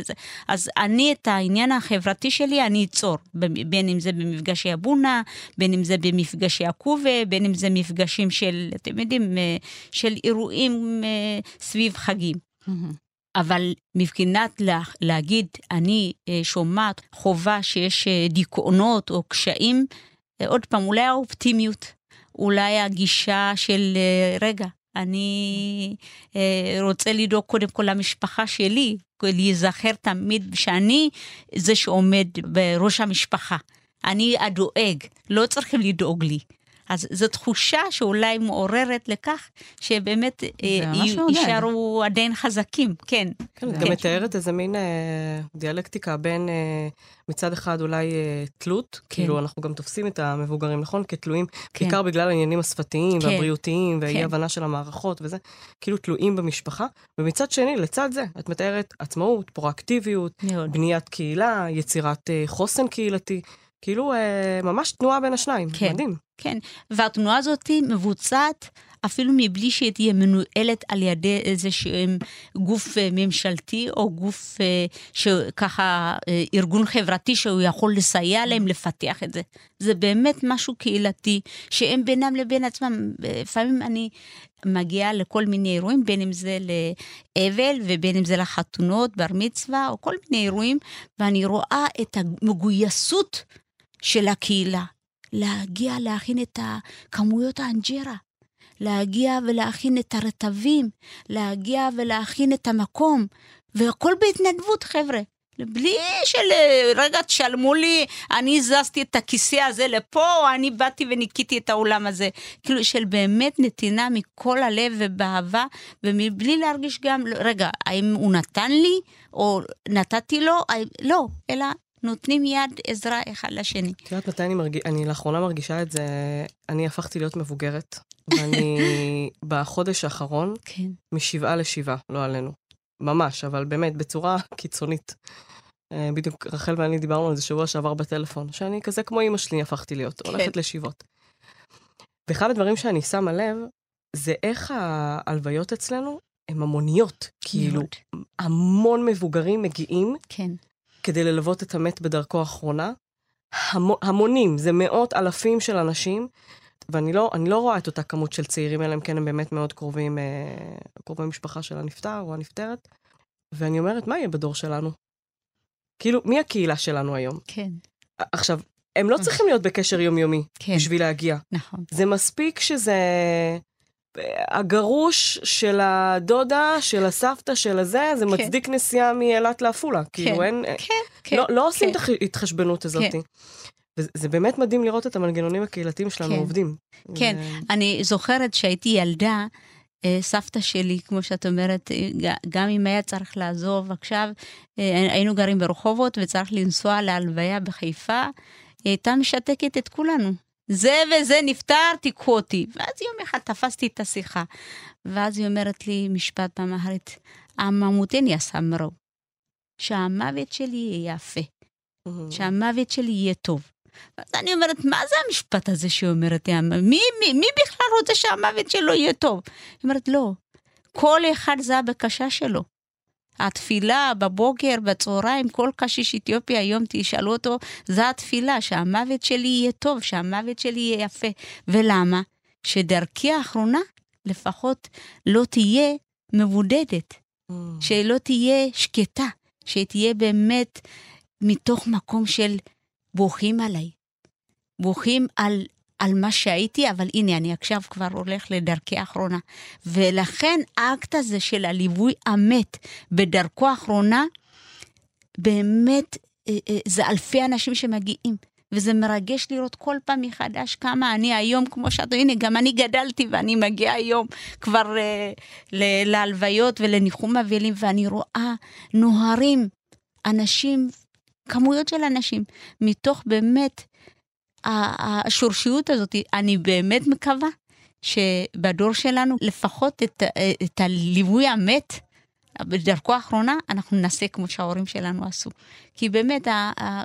Speaker 5: אז, אני את העניין החברתי שלי, אני אצור, בין אם זה במפגשי אבונה, בין אם זה במפגשי הקובה, בין אם זה מפגשים של, אתם יודעים, אה, של אירועים אה, סביב חגים. אבל מבחינת לה, להגיד, אני שומעת חובה שיש דיכאונות או קשיים, עוד פעם, אולי האופטימיות, אולי הגישה של, אה, רגע, אני אה, רוצה לדאוג קודם כל למשפחה שלי, להיזכר תמיד שאני זה שעומד בראש המשפחה. אני הדואג, לא צריכים לדאוג לי. אז זו תחושה שאולי מעוררת לכך שבאמת אה. יישארו עדיין חזקים, כן.
Speaker 3: כן, את
Speaker 4: זה
Speaker 3: גם
Speaker 4: כן.
Speaker 3: מתארת איזה מין אה, דיאלקטיקה בין אה, מצד אחד אולי תלות, כאילו אנחנו גם תופסים את המבוגרים, נכון? כתלויים,
Speaker 5: כן.
Speaker 3: בעיקר בגלל העניינים השפתיים
Speaker 5: כן.
Speaker 3: והבריאותיים והאי
Speaker 5: כן.
Speaker 3: הבנה של המערכות וזה, כאילו תלויים במשפחה. ומצד שני, לצד זה, את מתארת עצמאות, פרואקטיביות. בניית קהילה, יצירת חוסן קהילתי, כאילו אה, ממש תנועה בין השניים,
Speaker 5: כן.
Speaker 3: מדהים.
Speaker 5: כן, והתנועה הזאת מבוצעת אפילו מבלי שהיא תהיה מנוהלת על ידי איזה שהם גוף אה, ממשלתי או גוף אה, שככה אה, ארגון חברתי שהוא יכול לסייע להם לפתח את זה. זה באמת משהו קהילתי שהם בינם לבין עצמם, לפעמים אני מגיעה לכל מיני אירועים, בין אם זה לאבל ובין אם זה לחתונות, בר מצווה או כל מיני אירועים, ואני רואה את המגויסות של הקהילה. להגיע להכין את כמויות האנג'רה, להגיע ולהכין את הרטבים, להגיע ולהכין את המקום, והכל בהתנדבות, חבר'ה. בלי של רגע תשלמו לי, אני הזזתי את הכיסא הזה לפה, או אני באתי וניקיתי את האולם הזה. כאילו של באמת נתינה מכל הלב ובאהבה, ומבלי להרגיש גם, רגע, האם הוא נתן לי, או נתתי לו, לא, אלא נותנים יד עזרה אחד לשני.
Speaker 3: את יודעת מתי אני מרגישה, אני לאחרונה מרגישה את זה, אני הפכתי להיות מבוגרת, ואני [laughs] בחודש האחרון,
Speaker 5: כן.
Speaker 3: משבעה לשבעה, לא עלינו. ממש, אבל באמת, בצורה קיצונית. אה, בדיוק רחל ואני דיברנו על זה שבוע שעבר בטלפון, שאני כזה כמו אימא שלי הפכתי להיות,
Speaker 5: כן.
Speaker 3: הולכת לשבעות. ואחד הדברים שאני שמה לב, זה איך ההלוויות אצלנו הן המוניות. כאילו. המון מבוגרים מגיעים
Speaker 5: כן.
Speaker 3: כדי ללוות את המת בדרכו האחרונה. המו, המונים, זה מאות אלפים של אנשים, ואני לא, לא רואה את אותה כמות של צעירים, אלא אם כן הם באמת מאוד קרובים, אה, קרובי משפחה של הנפטר או הנפטרת. ואני אומרת, מה יהיה בדור שלנו? כאילו, מי הקהילה שלנו היום?
Speaker 5: כן.
Speaker 3: עכשיו, הם לא צריכים להיות בקשר יומיומי
Speaker 5: כן.
Speaker 3: בשביל להגיע.
Speaker 5: נכון.
Speaker 3: זה מספיק שזה הגרוש של הדודה, של הסבתא, של הזה, זה
Speaker 5: כן.
Speaker 3: מצדיק נסיעה מאילת לעפולה. כאילו, אין...
Speaker 5: כן, כן.
Speaker 3: לא, לא עושים
Speaker 5: כן.
Speaker 3: את ההתחשבנות הזאת.
Speaker 5: כן.
Speaker 3: וזה זה באמת מדהים לראות את המנגנונים הקהילתיים שלנו
Speaker 5: כן.
Speaker 3: עובדים.
Speaker 5: כן.
Speaker 3: זה-
Speaker 5: אני זוכרת שהייתי ילדה, אה, סבתא שלי, כמו שאת אומרת, אה, גם אם היה צריך לעזוב עכשיו, אה, היינו גרים ברחובות וצריך לנסוע להלוויה בחיפה, היא הייתה משתקת את כולנו. זה וזה נפטר, תיקחו אותי. ואז יום אחד תפסתי את השיחה. ואז היא אומרת לי משפט באמהרית, הממותן יסמרו, שהמוות שלי יהיה יפה. שהמוות שלי יהיה טוב. אז אני אומרת, מה זה המשפט הזה שהיא אומרת? מי, מי, מי בכלל רוצה שהמוות שלו יהיה טוב? היא אומרת, לא. כל אחד זה הבקשה שלו. התפילה בבוקר, בצהריים, כל קשיש אתיופי היום תשאלו אותו, זה התפילה, שהמוות שלי יהיה טוב, שהמוות שלי יהיה יפה. ולמה? שדרכי האחרונה לפחות לא תהיה מבודדת. שלא תהיה שקטה, שתהיה באמת מתוך מקום של בוכים עליי. בוכים על, על מה שהייתי, אבל הנה, אני עכשיו כבר הולך לדרכי האחרונה. ולכן האקט הזה של הליווי המת בדרכו האחרונה, באמת, אה, אה, זה אלפי אנשים שמגיעים. וזה מרגש לראות כל פעם מחדש כמה אני היום, כמו שאת, הנה, גם אני גדלתי ואני מגיעה היום כבר אה, ל- להלוויות ולניחום אבלים, ואני רואה נוהרים אנשים, כמויות של אנשים, מתוך באמת השורשיות הזאת. אני באמת מקווה שבדור שלנו, לפחות את, את הליווי המת, בדרכו האחרונה, אנחנו נעשה כמו שההורים שלנו עשו. כי באמת,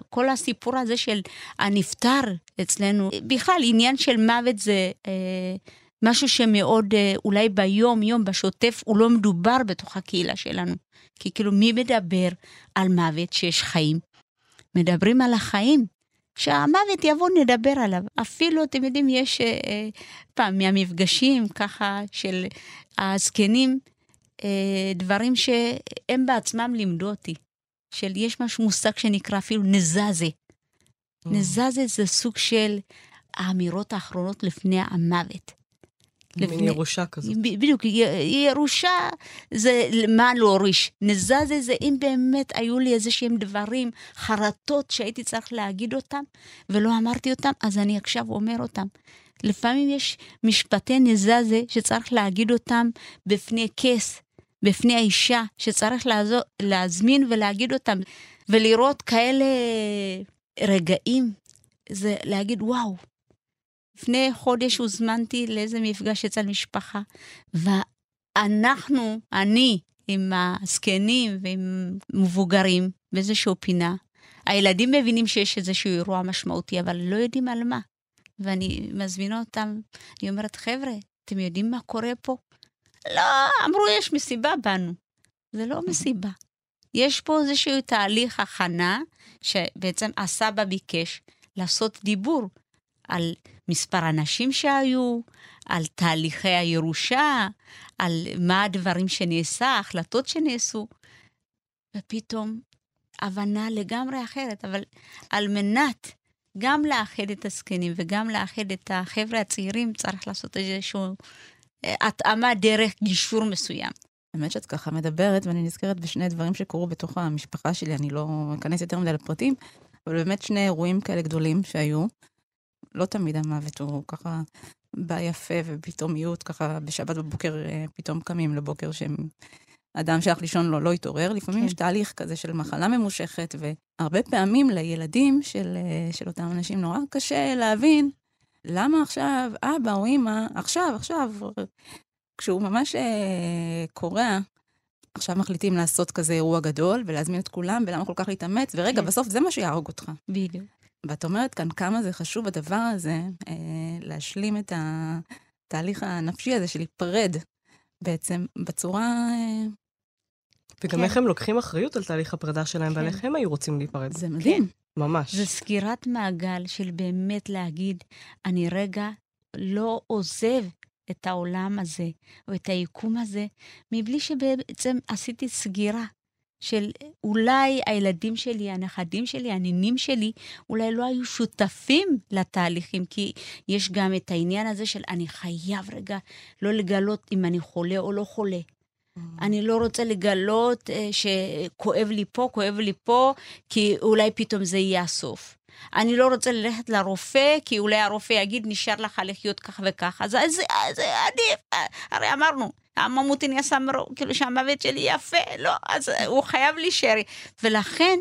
Speaker 5: כל הסיפור הזה של הנפטר אצלנו, בכלל, עניין של מוות זה, אה, משהו שמאוד, אה, אולי ביום, יום, בשוטף, הוא לא מדובר בתוך הקהילה שלנו. כי כאילו, מי מדבר על מוות שיש חיים? מדברים על החיים. שהמוות יבוא, נדבר עליו. אפילו, אתם יודעים, יש אה, אה, פעם מהמפגשים ככה של הזקנים, אה, דברים שהם בעצמם לימדו אותי. של יש משהו מושג שנקרא אפילו נזזה.
Speaker 3: Mm.
Speaker 5: נזזה זה סוג של האמירות האחרונות לפני המוות.
Speaker 3: מין
Speaker 5: לפני-
Speaker 3: ירושה כזאת.
Speaker 5: בדיוק, ירושה זה מה להוריש. נזזה זה אם באמת היו לי איזה שהם דברים, חרטות שהייתי צריך להגיד אותם, ולא אמרתי אותם, אז אני עכשיו אומר אותם. לפעמים יש משפטי נזזה שצריך להגיד אותם בפני כס, בפני האישה, שצריך לעזור, להזמין ולהגיד אותם, ולראות כאלה רגעים, זה להגיד, וואו, לפני חודש הוזמנתי לאיזה מפגש אצל משפחה, ואנחנו, אני, עם הזקנים ועם מבוגרים באיזושהי פינה, הילדים מבינים שיש איזשהו אירוע משמעותי, אבל לא יודעים על מה. ואני מזמינה אותם, אני אומרת, חבר'ה, אתם יודעים מה קורה פה? לא, אמרו, יש מסיבה בנו. זה לא מסיבה. יש פה איזשהו תהליך הכנה, שבעצם הסבא ביקש לעשות דיבור על מספר אנשים שהיו, על תהליכי הירושה, על מה הדברים שנעשה, ההחלטות שנעשו, ופתאום הבנה לגמרי אחרת. אבל על מנת גם לאחד את הזקנים וגם לאחד את החבר'ה הצעירים, צריך לעשות איזושהי אה, התאמה דרך גישור מסוים.
Speaker 4: האמת שאת ככה מדברת, ואני נזכרת בשני דברים שקרו בתוך המשפחה שלי, אני לא אכנס יותר מדי לפרטים, אבל באמת שני אירועים כאלה גדולים שהיו. לא תמיד המוות הוא ככה בא יפה ופתאומיות, ככה בשבת בבוקר אה, פתאום קמים לבוקר שהם... אדם שהלך לישון לו לא התעורר, לפעמים
Speaker 5: כן.
Speaker 4: יש תהליך כזה של מחלה ממושכת, והרבה פעמים לילדים של, אה, של אותם אנשים נורא קשה להבין למה עכשיו אבא או אמא, עכשיו, עכשיו, כשהוא ממש אה, קורע, עכשיו מחליטים לעשות כזה אירוע גדול ולהזמין את כולם, ולמה כל כך להתאמץ, ורגע,
Speaker 5: כן.
Speaker 4: בסוף זה מה שיהרוג אותך.
Speaker 5: בדיוק.
Speaker 4: ואת אומרת כאן כמה זה חשוב הדבר הזה, אה, להשלים את התהליך הנפשי הזה של להיפרד בעצם בצורה... אה,
Speaker 3: וגם
Speaker 5: כן.
Speaker 3: איך הם לוקחים אחריות על תהליך הפרידה שלהם, ועל
Speaker 5: כן.
Speaker 3: איך הם היו רוצים להיפרד.
Speaker 4: זה מדהים.
Speaker 3: ממש.
Speaker 5: זה סגירת מעגל של באמת להגיד, אני רגע לא עוזב את העולם הזה, או את היקום הזה, מבלי שבעצם עשיתי סגירה של אולי הילדים שלי, הנכדים שלי, הנינים שלי, אולי לא היו שותפים לתהליכים, כי יש גם את העניין הזה של אני חייב רגע לא לגלות אם אני חולה או לא חולה. אני לא רוצה לגלות אה, שכואב לי פה, כואב לי פה, כי אולי פתאום זה יהיה הסוף. אני לא רוצה ללכת לרופא, כי אולי הרופא יגיד, נשאר לך לחיות כך וכך. אז זה, זה עדיף, אה, הרי אמרנו, הממותי נעשה מרוב, כאילו שהמוות שלי יפה, לא, אז הוא חייב להישאר. ולכן,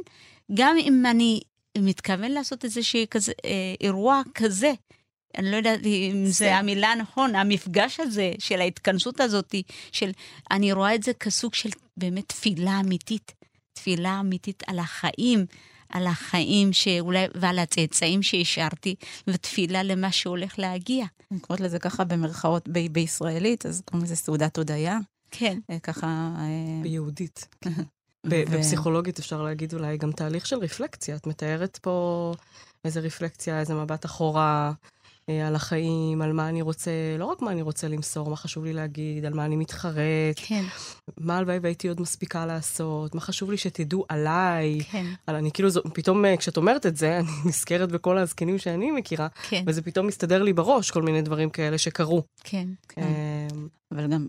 Speaker 5: גם אם אני מתכוון לעשות איזשהו כזה, אה, אירוע כזה, אני לא יודעת אם זה המילה הנכון, המפגש הזה של ההתכנסות הזאת, של, אני רואה את זה כסוג של באמת תפילה אמיתית, תפילה אמיתית על החיים, על החיים שאולי, ועל הצאצאים שהשארתי, ותפילה למה שהולך להגיע.
Speaker 4: אני קוראת לזה ככה במרכאות ב- בישראלית, אז קוראים לזה סעודת הודיה.
Speaker 5: כן.
Speaker 4: אה, ככה... אה,
Speaker 3: ביהודית. [laughs]
Speaker 4: ו-
Speaker 3: בפסיכולוגית אפשר להגיד אולי גם תהליך של רפלקציה. את מתארת פה איזה רפלקציה, איזה מבט אחורה על החיים, על מה אני רוצה, לא רק מה אני רוצה למסור, מה חשוב לי להגיד, על מה אני מתחרט,
Speaker 5: כן,
Speaker 3: מה הלוואי והייתי עוד מספיקה לעשות, מה חשוב לי שתדעו עליי.
Speaker 5: כן,
Speaker 3: על אני כאילו, זו- פתאום אה, כשאת אומרת את זה, [laughs] אני נזכרת בכל הזקנים שאני מכירה,
Speaker 5: כן,
Speaker 3: וזה פתאום מסתדר לי בראש, כל מיני דברים כאלה שקרו.
Speaker 5: כן.
Speaker 4: כן.
Speaker 3: אה,
Speaker 4: אבל גם,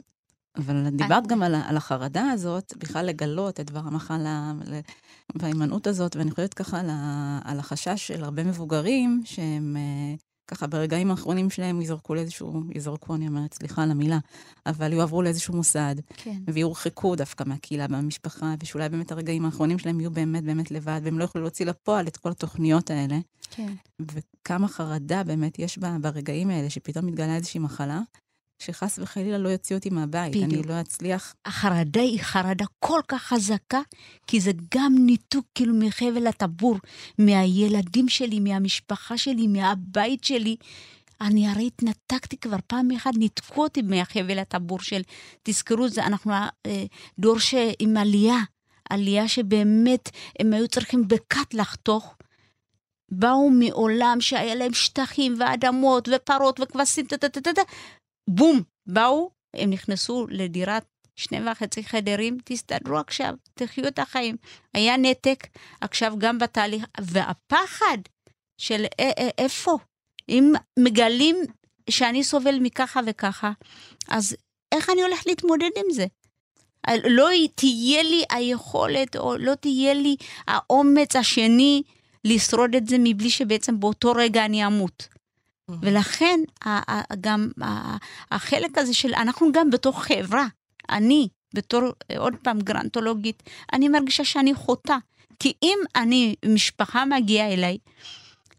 Speaker 4: אבל דיברת גם על, על החרדה הזאת, בכלל לגלות את דבר המחלה ל- וההימנעות הזאת, ואני חושבת ככה על, על החשש של הרבה מבוגרים, שהם אה, ככה ברגעים האחרונים שלהם יזרקו לאיזשהו, יזרקו, אני אומרת, סליחה על המילה, אבל יועברו לאיזשהו מוסד,
Speaker 5: כן,
Speaker 4: ויורחקו דווקא מהקהילה והמשפחה, ושאולי באמת הרגעים האחרונים שלהם יהיו באמת באמת לבד, והם לא יוכלו להוציא לפועל את כל התוכניות האלה.
Speaker 5: כן.
Speaker 4: וכמה חרדה באמת יש בה ברגעים האלה, שפתאום מתגלה איזושהי מחלה, שחס וחלילה לא יוציא אותי מהבית.
Speaker 5: בדיוק.
Speaker 4: אני לא אצליח.
Speaker 5: החרדה היא חרדה כל כך חזקה, כי זה גם ניתוק כאילו מחבל הטבור, מהילדים שלי, מהמשפחה שלי, מהבית שלי. אני הרי התנתקתי כבר פעם אחת, ניתקו אותי מהחבל הטבור של, תזכרו, זה אנחנו אה, דור עם עלייה, עלייה שבאמת הם היו צריכים בכת לחתוך. באו מעולם שהיה להם שטחים ואדמות ופרות וכבשים, טה-טה-טה-טה, בום, באו, הם נכנסו לדירת שני וחצי חדרים, תסתדרו עכשיו, תחיו את החיים. היה נתק, עכשיו גם בתהליך, והפחד של איפה? אם מגלים שאני סובל מככה וככה, אז איך אני הולך להתמודד עם זה? לא תהיה לי היכולת, או לא תהיה לי האומץ השני לשרוד את זה מבלי שבעצם באותו רגע אני אמות. ולכן גם החלק הזה של, אנחנו גם בתוך חברה, אני, בתור, עוד פעם, גרנטולוגית, אני מרגישה שאני חוטאה. כי אם אני, משפחה מגיעה אליי,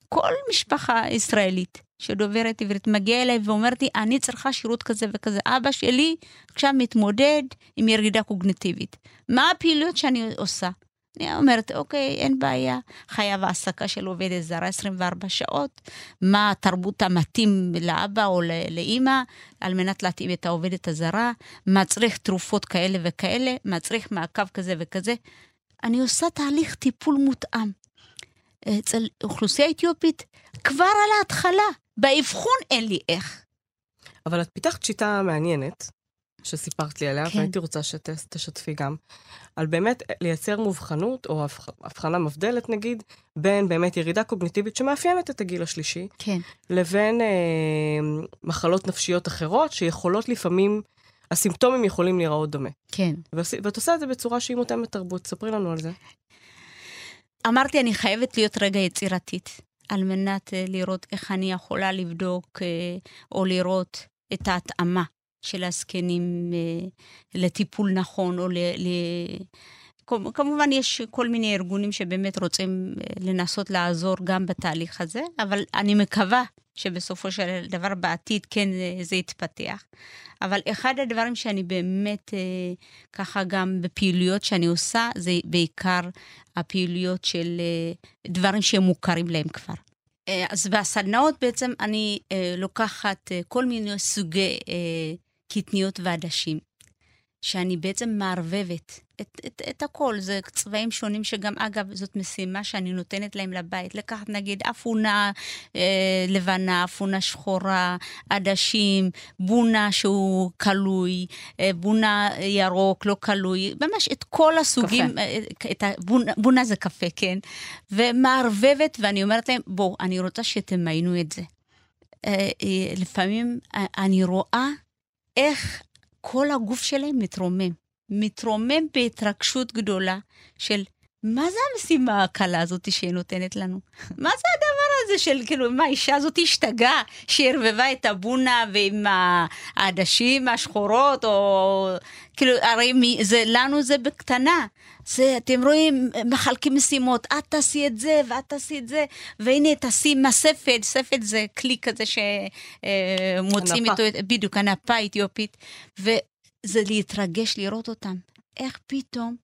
Speaker 5: כל משפחה ישראלית שדוברת עברית מגיעה אליי ואומרת לי, אני צריכה שירות כזה וכזה. אבא שלי עכשיו מתמודד עם ירידה קוגנטיבית. מה הפעילות שאני עושה? אני אומרת, אוקיי, אין בעיה, חייב העסקה של עובדת זרה 24 שעות, מה התרבות המתאים לאבא או לאימא, על מנת להתאים את העובדת הזרה, מה צריך תרופות כאלה וכאלה, מה צריך מעקב כזה וכזה. אני עושה תהליך טיפול מותאם. אצל אוכלוסייה אתיופית, כבר על ההתחלה, באבחון אין לי איך.
Speaker 3: אבל את פיתחת שיטה מעניינת, שסיפרת לי עליה, כן. והייתי רוצה שתשתפי גם, על באמת לייצר מובחנות, או הבחנה מבדלת נגיד, בין באמת ירידה קוגניטיבית שמאפיינת את הגיל השלישי,
Speaker 5: כן.
Speaker 3: לבין אה, מחלות נפשיות אחרות, שיכולות לפעמים, הסימפטומים יכולים להיראות דומה.
Speaker 5: כן.
Speaker 3: ואת עושה את זה בצורה שהיא מותאמת תרבות, ספרי לנו על זה.
Speaker 5: אמרתי, אני חייבת להיות רגע יצירתית, על מנת uh, לראות איך אני יכולה לבדוק uh, או לראות את ההתאמה של הזקנים uh, לטיפול נכון, או ל... ל... כמובן יש כל מיני ארגונים שבאמת רוצים לנסות לעזור גם בתהליך הזה, אבל אני מקווה שבסופו של דבר בעתיד כן זה יתפתח. אבל אחד הדברים שאני באמת, אה, ככה גם בפעילויות שאני עושה, זה בעיקר הפעילויות של אה, דברים שהם מוכרים להם כבר. אה, אז בסדנאות בעצם אני לוקחת כל מיני סוגי קטניות ועדשים, שאני בעצם מערבבת את, את, את הכל, זה צבעים שונים שגם, אגב, זאת משימה שאני נותנת להם לבית. לקחת נגיד אפונה אה, לבנה, אפונה שחורה, עדשים, בונה שהוא כלוי, אה, בונה ירוק, לא כלוי, ממש את כל הסוגים. קפה. אה, את הבונה, בונה זה קפה, כן. ומערבבת, ואני אומרת להם, בואו, אני רוצה שתמיינו את זה. אה, אה, לפעמים אה, אני רואה איך כל הגוף שלהם מתרומם. מתרומם בהתרגשות גדולה של מה זה המשימה הקלה הזאת שהיא נותנת לנו? מה זה הדבר הזה של, כאילו, מה, האישה הזאת השתגעה, שהיא ערבבה את הבונה ועם העדשים השחורות, או... כאילו, הרי מי, זה, לנו זה בקטנה. זה, אתם רואים, מחלקים משימות, את תעשי את זה, ואת תעשי את זה, והנה, תעשי מספת, ספת זה כלי כזה שמוצאים איתו, בדיוק, הנפה אתיופית, זה להתרגש לראות אותם. איך פתאום,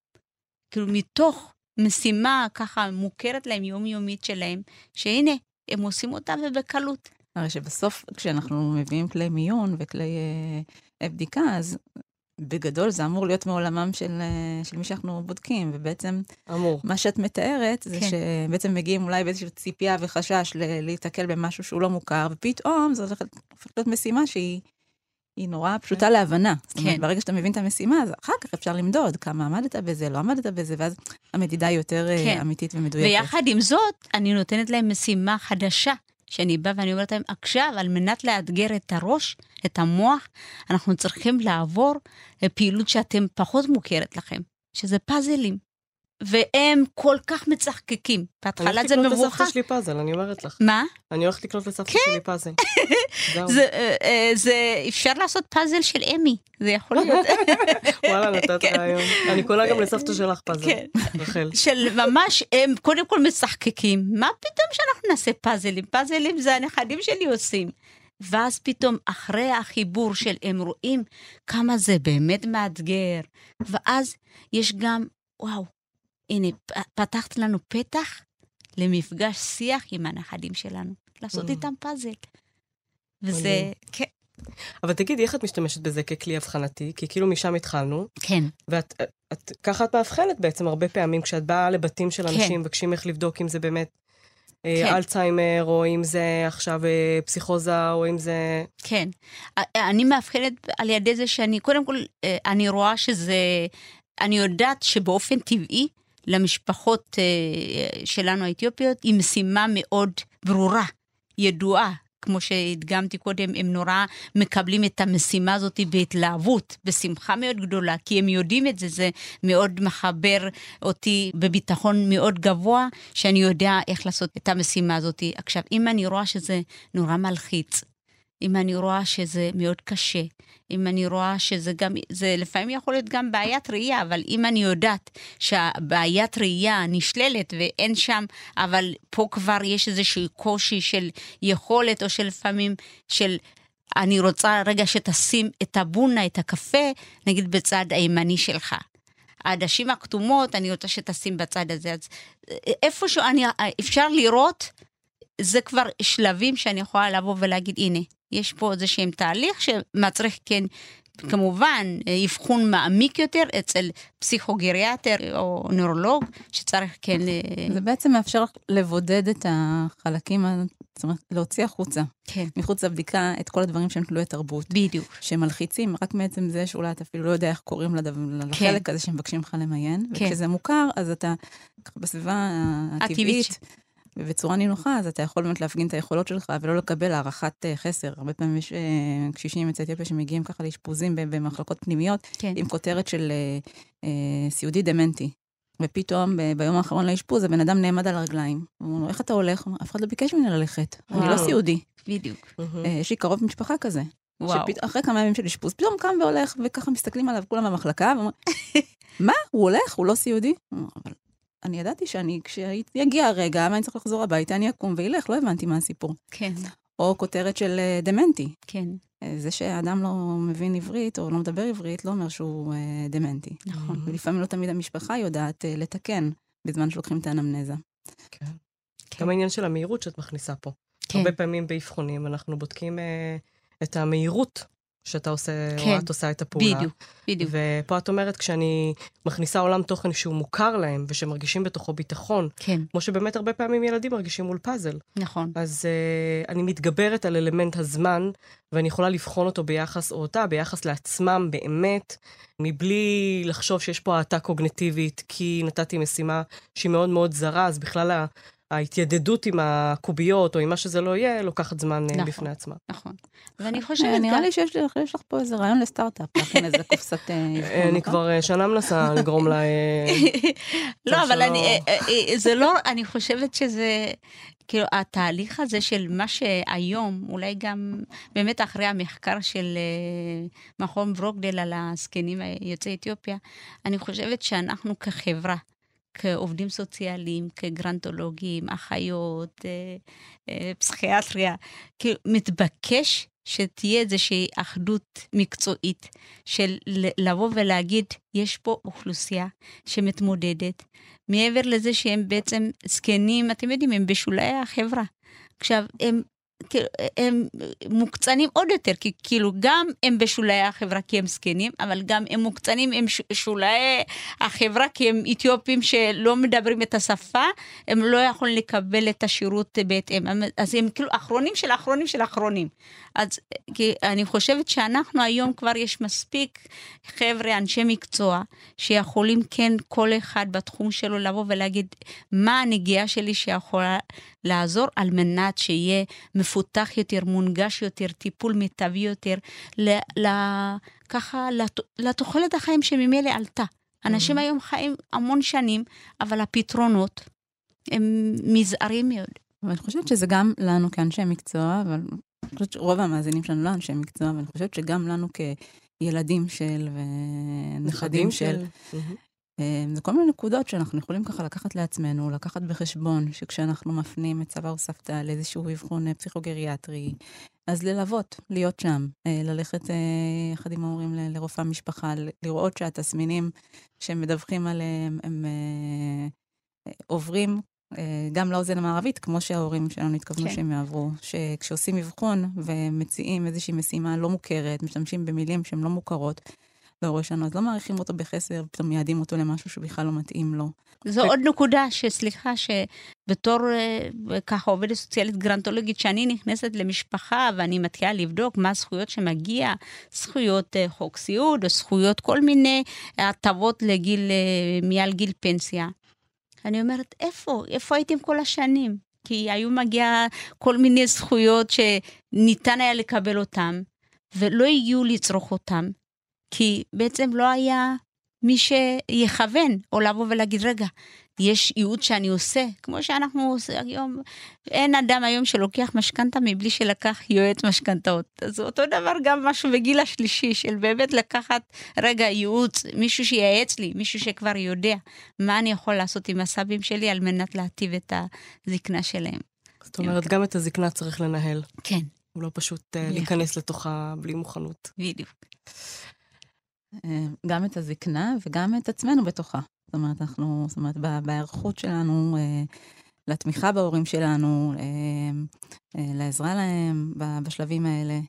Speaker 5: כאילו מתוך משימה ככה מוכרת להם, יומיומית שלהם, שהנה, הם עושים אותה ובקלות.
Speaker 4: הרי שבסוף, כשאנחנו מביאים כלי מיון וכלי אה, בדיקה, אז בגדול זה אמור להיות מעולמם של, אה, של מי שאנחנו בודקים, ובעצם...
Speaker 3: אמור.
Speaker 4: מה שאת מתארת זה כן. שבעצם מגיעים אולי באיזושהי ציפייה וחשש להיתקל במשהו שהוא לא מוכר, ופתאום זה הולך להיות משימה שהיא היא נורא פשוטה להבנה. זאת אומרת, כן. ברגע שאתה מבין את המשימה, אז אחר כך אפשר למדוד כמה עמדת בזה, לא עמדת בזה, ואז המדידה היא יותר אה, כן. אמיתית ומדויקת.
Speaker 5: ויחד עם זאת, אני נותנת להם משימה חדשה, שאני באה ואני אומרת להם, עכשיו, על מנת לאתגר את הראש, את המוח, אנחנו צריכים לעבור פעילות שאתם פחות מוכרת לכם, שזה פאזלים. והם כל כך מצחקקים. בהתחלה זה מבוכה.
Speaker 3: אני הולכת לקנות לסבתא שלי פאזל, אני אומרת לך.
Speaker 5: מה?
Speaker 3: אני הולכת לקנות לסבתא כן. שלי פאזל. [laughs]
Speaker 5: זה, אה, אה, זה, אפשר לעשות פאזל של אמי, זה יכול להיות. [laughs]
Speaker 3: וואלה, נתת כן. רעיון. אני קונה גם לסבתא שלך פאזל, כן. רחל.
Speaker 5: של ממש, הם קודם כל מצחקקים. מה פתאום שאנחנו נעשה פאזלים? פאזלים זה הנכדים שלי עושים. ואז פתאום אחרי החיבור של הם רואים כמה זה באמת מאתגר, ואז יש גם, וואו, הנה, פתחת לנו פתח למפגש שיח עם הנכדים שלנו, לעשות mm. איתם פאזל. וזה. כן,
Speaker 3: אבל תגידי, איך את משתמשת בזה ככלי אבחנתי? כי כאילו משם התחלנו,
Speaker 5: כן,
Speaker 3: ואת, את, ככה את מאבחנת בעצם הרבה פעמים, כשאת באה לבתים של אנשים,
Speaker 5: כן.
Speaker 3: מבקשים איך לבדוק אם זה באמת אה,
Speaker 5: כן.
Speaker 3: אלצהיימר, או אם זה עכשיו אה, פסיכוזה, או אם זה...
Speaker 5: כן. אני מאבחנת על ידי זה שאני, קודם כל, אה, אני רואה שזה, אני יודעת שבאופן טבעי, למשפחות אה, שלנו האתיופיות, היא משימה מאוד ברורה, ידועה. כמו שהדגמתי קודם, הם נורא מקבלים את המשימה הזאת בהתלהבות, בשמחה מאוד גדולה, כי הם יודעים את זה, זה מאוד מחבר אותי בביטחון מאוד גבוה, שאני יודע איך לעשות את המשימה הזאת. עכשיו, אם אני רואה שזה נורא מלחיץ, אם אני רואה שזה מאוד קשה, אם אני רואה שזה גם, זה לפעמים יכול להיות גם בעיית ראייה, אבל אם אני יודעת שהבעיית ראייה נשללת ואין שם, אבל פה כבר יש איזשהו קושי של יכולת, או של לפעמים של... אני רוצה רגע שתשים את הבונה, את הקפה, נגיד בצד הימני שלך. העדשים הכתומות, אני רוצה שתשים בצד הזה. אז איפשהו אני, אפשר לראות, זה כבר שלבים שאני יכולה לבוא ולהגיד, הנה, יש פה איזה שהם תהליך שמצריך כן, כמובן, אבחון מעמיק יותר אצל פסיכוגריאטר או נוירולוג, שצריך כן...
Speaker 4: זה בעצם מאפשר לבודד את החלקים, זאת אומרת, להוציא החוצה,
Speaker 5: כן,
Speaker 4: מחוץ לבדיקה, את כל הדברים שהם תלויי תרבות.
Speaker 5: בדיוק.
Speaker 4: שמלחיצים, רק מעצם זה שאולי אתה אפילו לא יודע איך קוראים לדבר, לחלק הזה שמבקשים לך למיין.
Speaker 5: כן.
Speaker 4: וכשזה מוכר, אז אתה בסביבה
Speaker 5: הטבעית
Speaker 4: הטבעית, ובצורה נינוחה, אז אתה יכול באמת להפגין את היכולות שלך ולא לקבל הערכת אה, חסר. הרבה פעמים יש אה, קשישים יוצאי אתיופיה שמגיעים ככה לאשפוזים במחלקות פנימיות,
Speaker 5: כן,
Speaker 4: עם כותרת של אה, סיעודי דמנטי. ופתאום ב- ביום האחרון לאשפוז הבן אדם נעמד על הרגליים. הוא אומר לו, איך אתה הולך? אף אחד לא ביקש ממני ללכת. אני לא
Speaker 5: וואו.
Speaker 4: סיעודי.
Speaker 5: בדיוק.
Speaker 4: יש לי קרוב משפחה כזה.
Speaker 5: וואו.
Speaker 4: שאחרי כמה ימים של אשפוז, פתאום קם והולך, וככה מסתכלים עליו כולם במחלקה, ואומרים, מה, הוא הולך? הוא לא סיעודי? אבל אני ידעתי שאני, כשיגיע הרגע, ואני צריך לחזור הביתה, אני אקום ואילך, לא הבנתי מה הסיפור.
Speaker 5: כן,
Speaker 4: או כותרת של אה, דמנטי.
Speaker 5: כן,
Speaker 4: אה, זה שאדם לא מבין עברית או לא מדבר עברית, לא אומר שהוא אה, דמנטי.
Speaker 5: נכון.
Speaker 4: ולפעמים לא תמיד המשפחה יודעת אה, לתקן בזמן שלוקחים את האנמנזה.
Speaker 3: כן.
Speaker 5: כן.
Speaker 3: גם העניין של המהירות שאת מכניסה פה.
Speaker 5: כן.
Speaker 3: הרבה פעמים באבחונים אנחנו בודקים אה, את המהירות שאתה עושה,
Speaker 5: כן.
Speaker 3: או את עושה את הפעולה.
Speaker 5: בדיוק, בדיוק.
Speaker 3: ופה את אומרת, כשאני מכניסה עולם תוכן שהוא מוכר להם, ושמרגישים בתוכו ביטחון,
Speaker 5: כן,
Speaker 3: כמו שבאמת הרבה פעמים ילדים מרגישים מול פאזל.
Speaker 5: נכון.
Speaker 3: אז uh, אני מתגברת על אלמנט הזמן, ואני יכולה לבחון אותו ביחס, או אותה, ביחס לעצמם באמת, מבלי לחשוב שיש פה האטה קוגנטיבית, כי נתתי משימה שהיא מאוד מאוד זרה, אז בכלל ההתיידדות עם הקוביות, או עם מה שזה לא יהיה, לוקחת זמן אה,
Speaker 5: נכון.
Speaker 3: בפני עצמה.
Speaker 5: נכון. ואני חושבת
Speaker 4: אה, נראה. לי שיש לך- יש לך פה איזה רעיון לסטארט-אפ, להכין איזה [laughs] קופסת אה, אבחון,
Speaker 3: אני
Speaker 4: נכון?
Speaker 3: כבר שנה מנסה [laughs] לגרום לה... [laughs]
Speaker 5: לא, אבל אני, אה, זה לא, אני חושבת שזה, כאילו, התהליך הזה של מה שהיום, אולי גם באמת אחרי המחקר של מכון ברוקדל על הזקנים יוצאי אתיופיה, אני חושבת שאנחנו כחברה, כעובדים סוציאליים, כגרנטולוגים, אחיות, אה, אה, פסיכיאטריה, כאילו, מתבקש שתהיה איזושהי אחדות מקצועית של לבוא ולהגיד, יש פה אוכלוסייה שמתמודדת, מעבר לזה שהם בעצם זקנים, אתם יודעים, הם בשולי החברה. עכשיו, הם, הם מוקצנים עוד יותר, כי כאילו גם הם בשולי החברה כי הם זקנים, אבל גם הם מוקצנים, ש- שולי החברה כי הם אתיופים שלא מדברים את השפה, הם לא יכולים לקבל את השירות בהתאם. אז הם כאילו אחרונים של אחרונים של אחרונים. אז כי אני חושבת שאנחנו היום כבר יש מספיק חבר'ה, אנשי מקצוע, שיכולים כן כל אחד בתחום שלו לבוא ולהגיד מה הנגיעה שלי שיכולה לעזור על מנת שיהיה מפותח יותר, מונגש יותר, טיפול מיטבי יותר, ל, ל, ככה לת, לתוחלת החיים שממילא עלתה. אנשים היום חיים המון שנים, אבל הפתרונות הם מזערים מאוד.
Speaker 4: אבל אני חושבת שזה גם לנו כאנשי מקצוע, אבל אני חושבת שרוב המאזינים שלנו לא אנשי מקצוע, אבל אני חושבת שגם לנו כילדים של ונכדים של,
Speaker 3: מהמם.
Speaker 4: אה, זה כל מיני נקודות שאנחנו יכולים ככה לקחת לעצמנו, לקחת בחשבון, שכשאנחנו מפנים את סבא או סבתא לאיזשהו אבחון אה, פסיכוגריאטרי, אז ללוות, להיות שם, אה, ללכת אה, יחד עם ההורים לרופא המשפחה, לראות שהתסמינים שהם מדווחים עליהם הם עוברים גם לאוזן המערבית, כמו שההורים שלנו התכוונו
Speaker 5: כן.
Speaker 4: שהם יעברו, שכשעושים אבחון ומציעים איזושהי משימה לא מוכרת, משתמשים במילים שהן לא מוכרות להורה שלנו, אז לא מעריכים אותו בחסר, פתאום מייעדים אותו למשהו שבכלל לא מתאים לו.
Speaker 5: זו עוד נקודה שסליחה, שבתור אה, ככה עובדת סוציאלית גרנטולוגית, שאני נכנסת למשפחה ואני מתחילה לבדוק מה הזכויות שמגיע, זכויות אה, חוק סיעוד, או זכויות כל מיני הטבות לגיל, אה, מעל גיל פנסיה. אני אומרת, איפה? איפה הייתם כל השנים? כי היו מגיע כל מיני זכויות שניתן היה לקבל אותן, ולא הגיעו לצרוך אותן, כי בעצם לא היה מי שיכוון, או לבוא ולהגיד, רגע, יש ייעוד שאני עושה, כמו שאנחנו עושים היום, אין אדם היום שלוקח משכנתה מבלי שלקח יועץ משכנתאות. אז אותו דבר גם משהו בגיל השלישי, של באמת לקחת, רגע, ייעוץ, מישהו שייעץ לי, מישהו שכבר יודע מה אני יכול לעשות עם הסבים שלי על מנת להטיב את הזקנה שלהם.
Speaker 3: זאת אומרת, גם את הזקנה צריך לנהל.
Speaker 5: כן,
Speaker 3: הוא לא פשוט
Speaker 5: יפה.
Speaker 3: להיכנס לתוכה בלי מוכנות.
Speaker 5: בדיוק.
Speaker 4: אה, גם את הזקנה וגם את עצמנו בתוכה. זאת אומרת, אנחנו, זאת אומרת, בהיערכות שלנו, אה, לתמיכה בהורים שלנו, אה, לעזרה להם בשלבים האלה,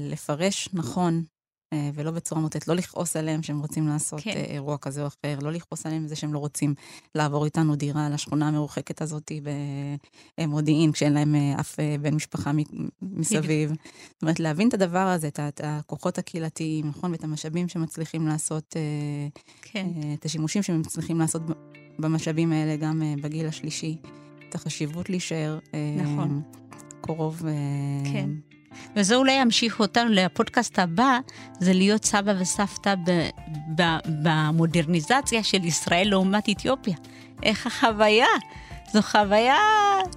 Speaker 4: לפרש נכון. אה, ולא בצורה מוטעת, לא לכעוס עליהם שהם רוצים לעשות
Speaker 5: כן.
Speaker 4: כן. אירוע כזה או אחר, לא לכעוס עליהם זה שהם לא רוצים לעבור איתנו דירה לשכונה המרוחקת הזאת במודיעין, כשאין להם אה, אף אה, בן משפחה מסביב. זאת אומרת, להבין את הדבר הזה, את הכוחות הקהילתיים, נכון, ואת המשאבים שמצליחים לעשות, אה,
Speaker 5: כן.
Speaker 4: אה, את השימושים שהם מצליחים לעשות במשאבים האלה גם אה, בגיל השלישי, את החשיבות להישאר אה,
Speaker 5: נכון.
Speaker 4: קרוב. אה,
Speaker 5: כן. וזה אולי ימשיך אותנו לפודקאסט הבא, זה להיות סבא וסבתא במודרניזציה של ישראל לעומת אתיופיה. איך החוויה? זו חוויה,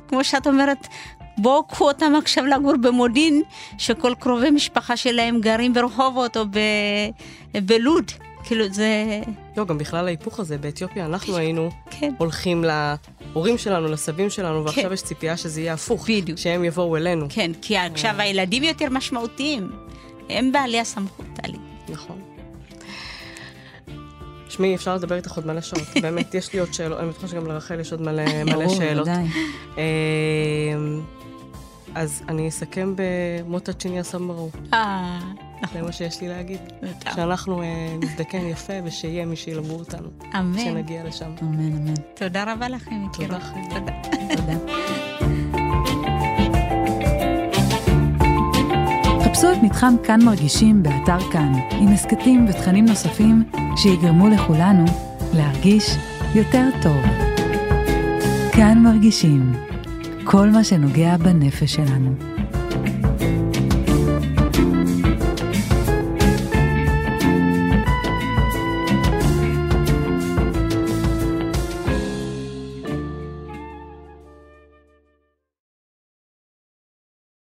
Speaker 5: כמו שאת אומרת, בואו קחו אותם עכשיו לגור במודיעין, שכל קרובי משפחה שלהם גרים ברחובות או ב- בלוד. כאילו זה...
Speaker 3: לא, גם בכלל ההיפוך הזה, באתיופיה אנחנו היינו
Speaker 5: כן.
Speaker 3: הולכים להורים שלנו, לסבים שלנו, ועכשיו
Speaker 5: כן.
Speaker 3: יש ציפייה שזה יהיה הפוך.
Speaker 5: בדיוק.
Speaker 3: שהם יבואו אלינו.
Speaker 5: כן, כי עכשיו הילדים יותר משמעותיים. הם בעלי הסמכות, טלי.
Speaker 3: נכון. שמי, אפשר לדבר איתך עוד מלא שעות. באמת, יש לי עוד שאלות, אני בטוחה שגם לרחל יש עוד מלא, [laughs] מלא
Speaker 4: ברור,
Speaker 3: שאלות.
Speaker 4: ודאי.
Speaker 3: אז אני אסכם במוטה צ'יניה סמברו.
Speaker 5: אה,
Speaker 3: זה מה שיש לי להגיד. שאנחנו אה, נזדקן יפה ושיהיה מי שילוו אותנו.
Speaker 5: אמן.
Speaker 3: כשנגיע לשם.
Speaker 4: אמן, אמן.
Speaker 5: תודה רבה לכם, יקירות. תודה.
Speaker 4: תודה.
Speaker 2: חפשו את מתחם כאן מרגישים באתר כאן, עם הסכתים ותכנים נוספים שיגרמו לכולנו להרגיש יותר טוב. כאן מרגישים, כל מה שנוגע בנפש שלנו.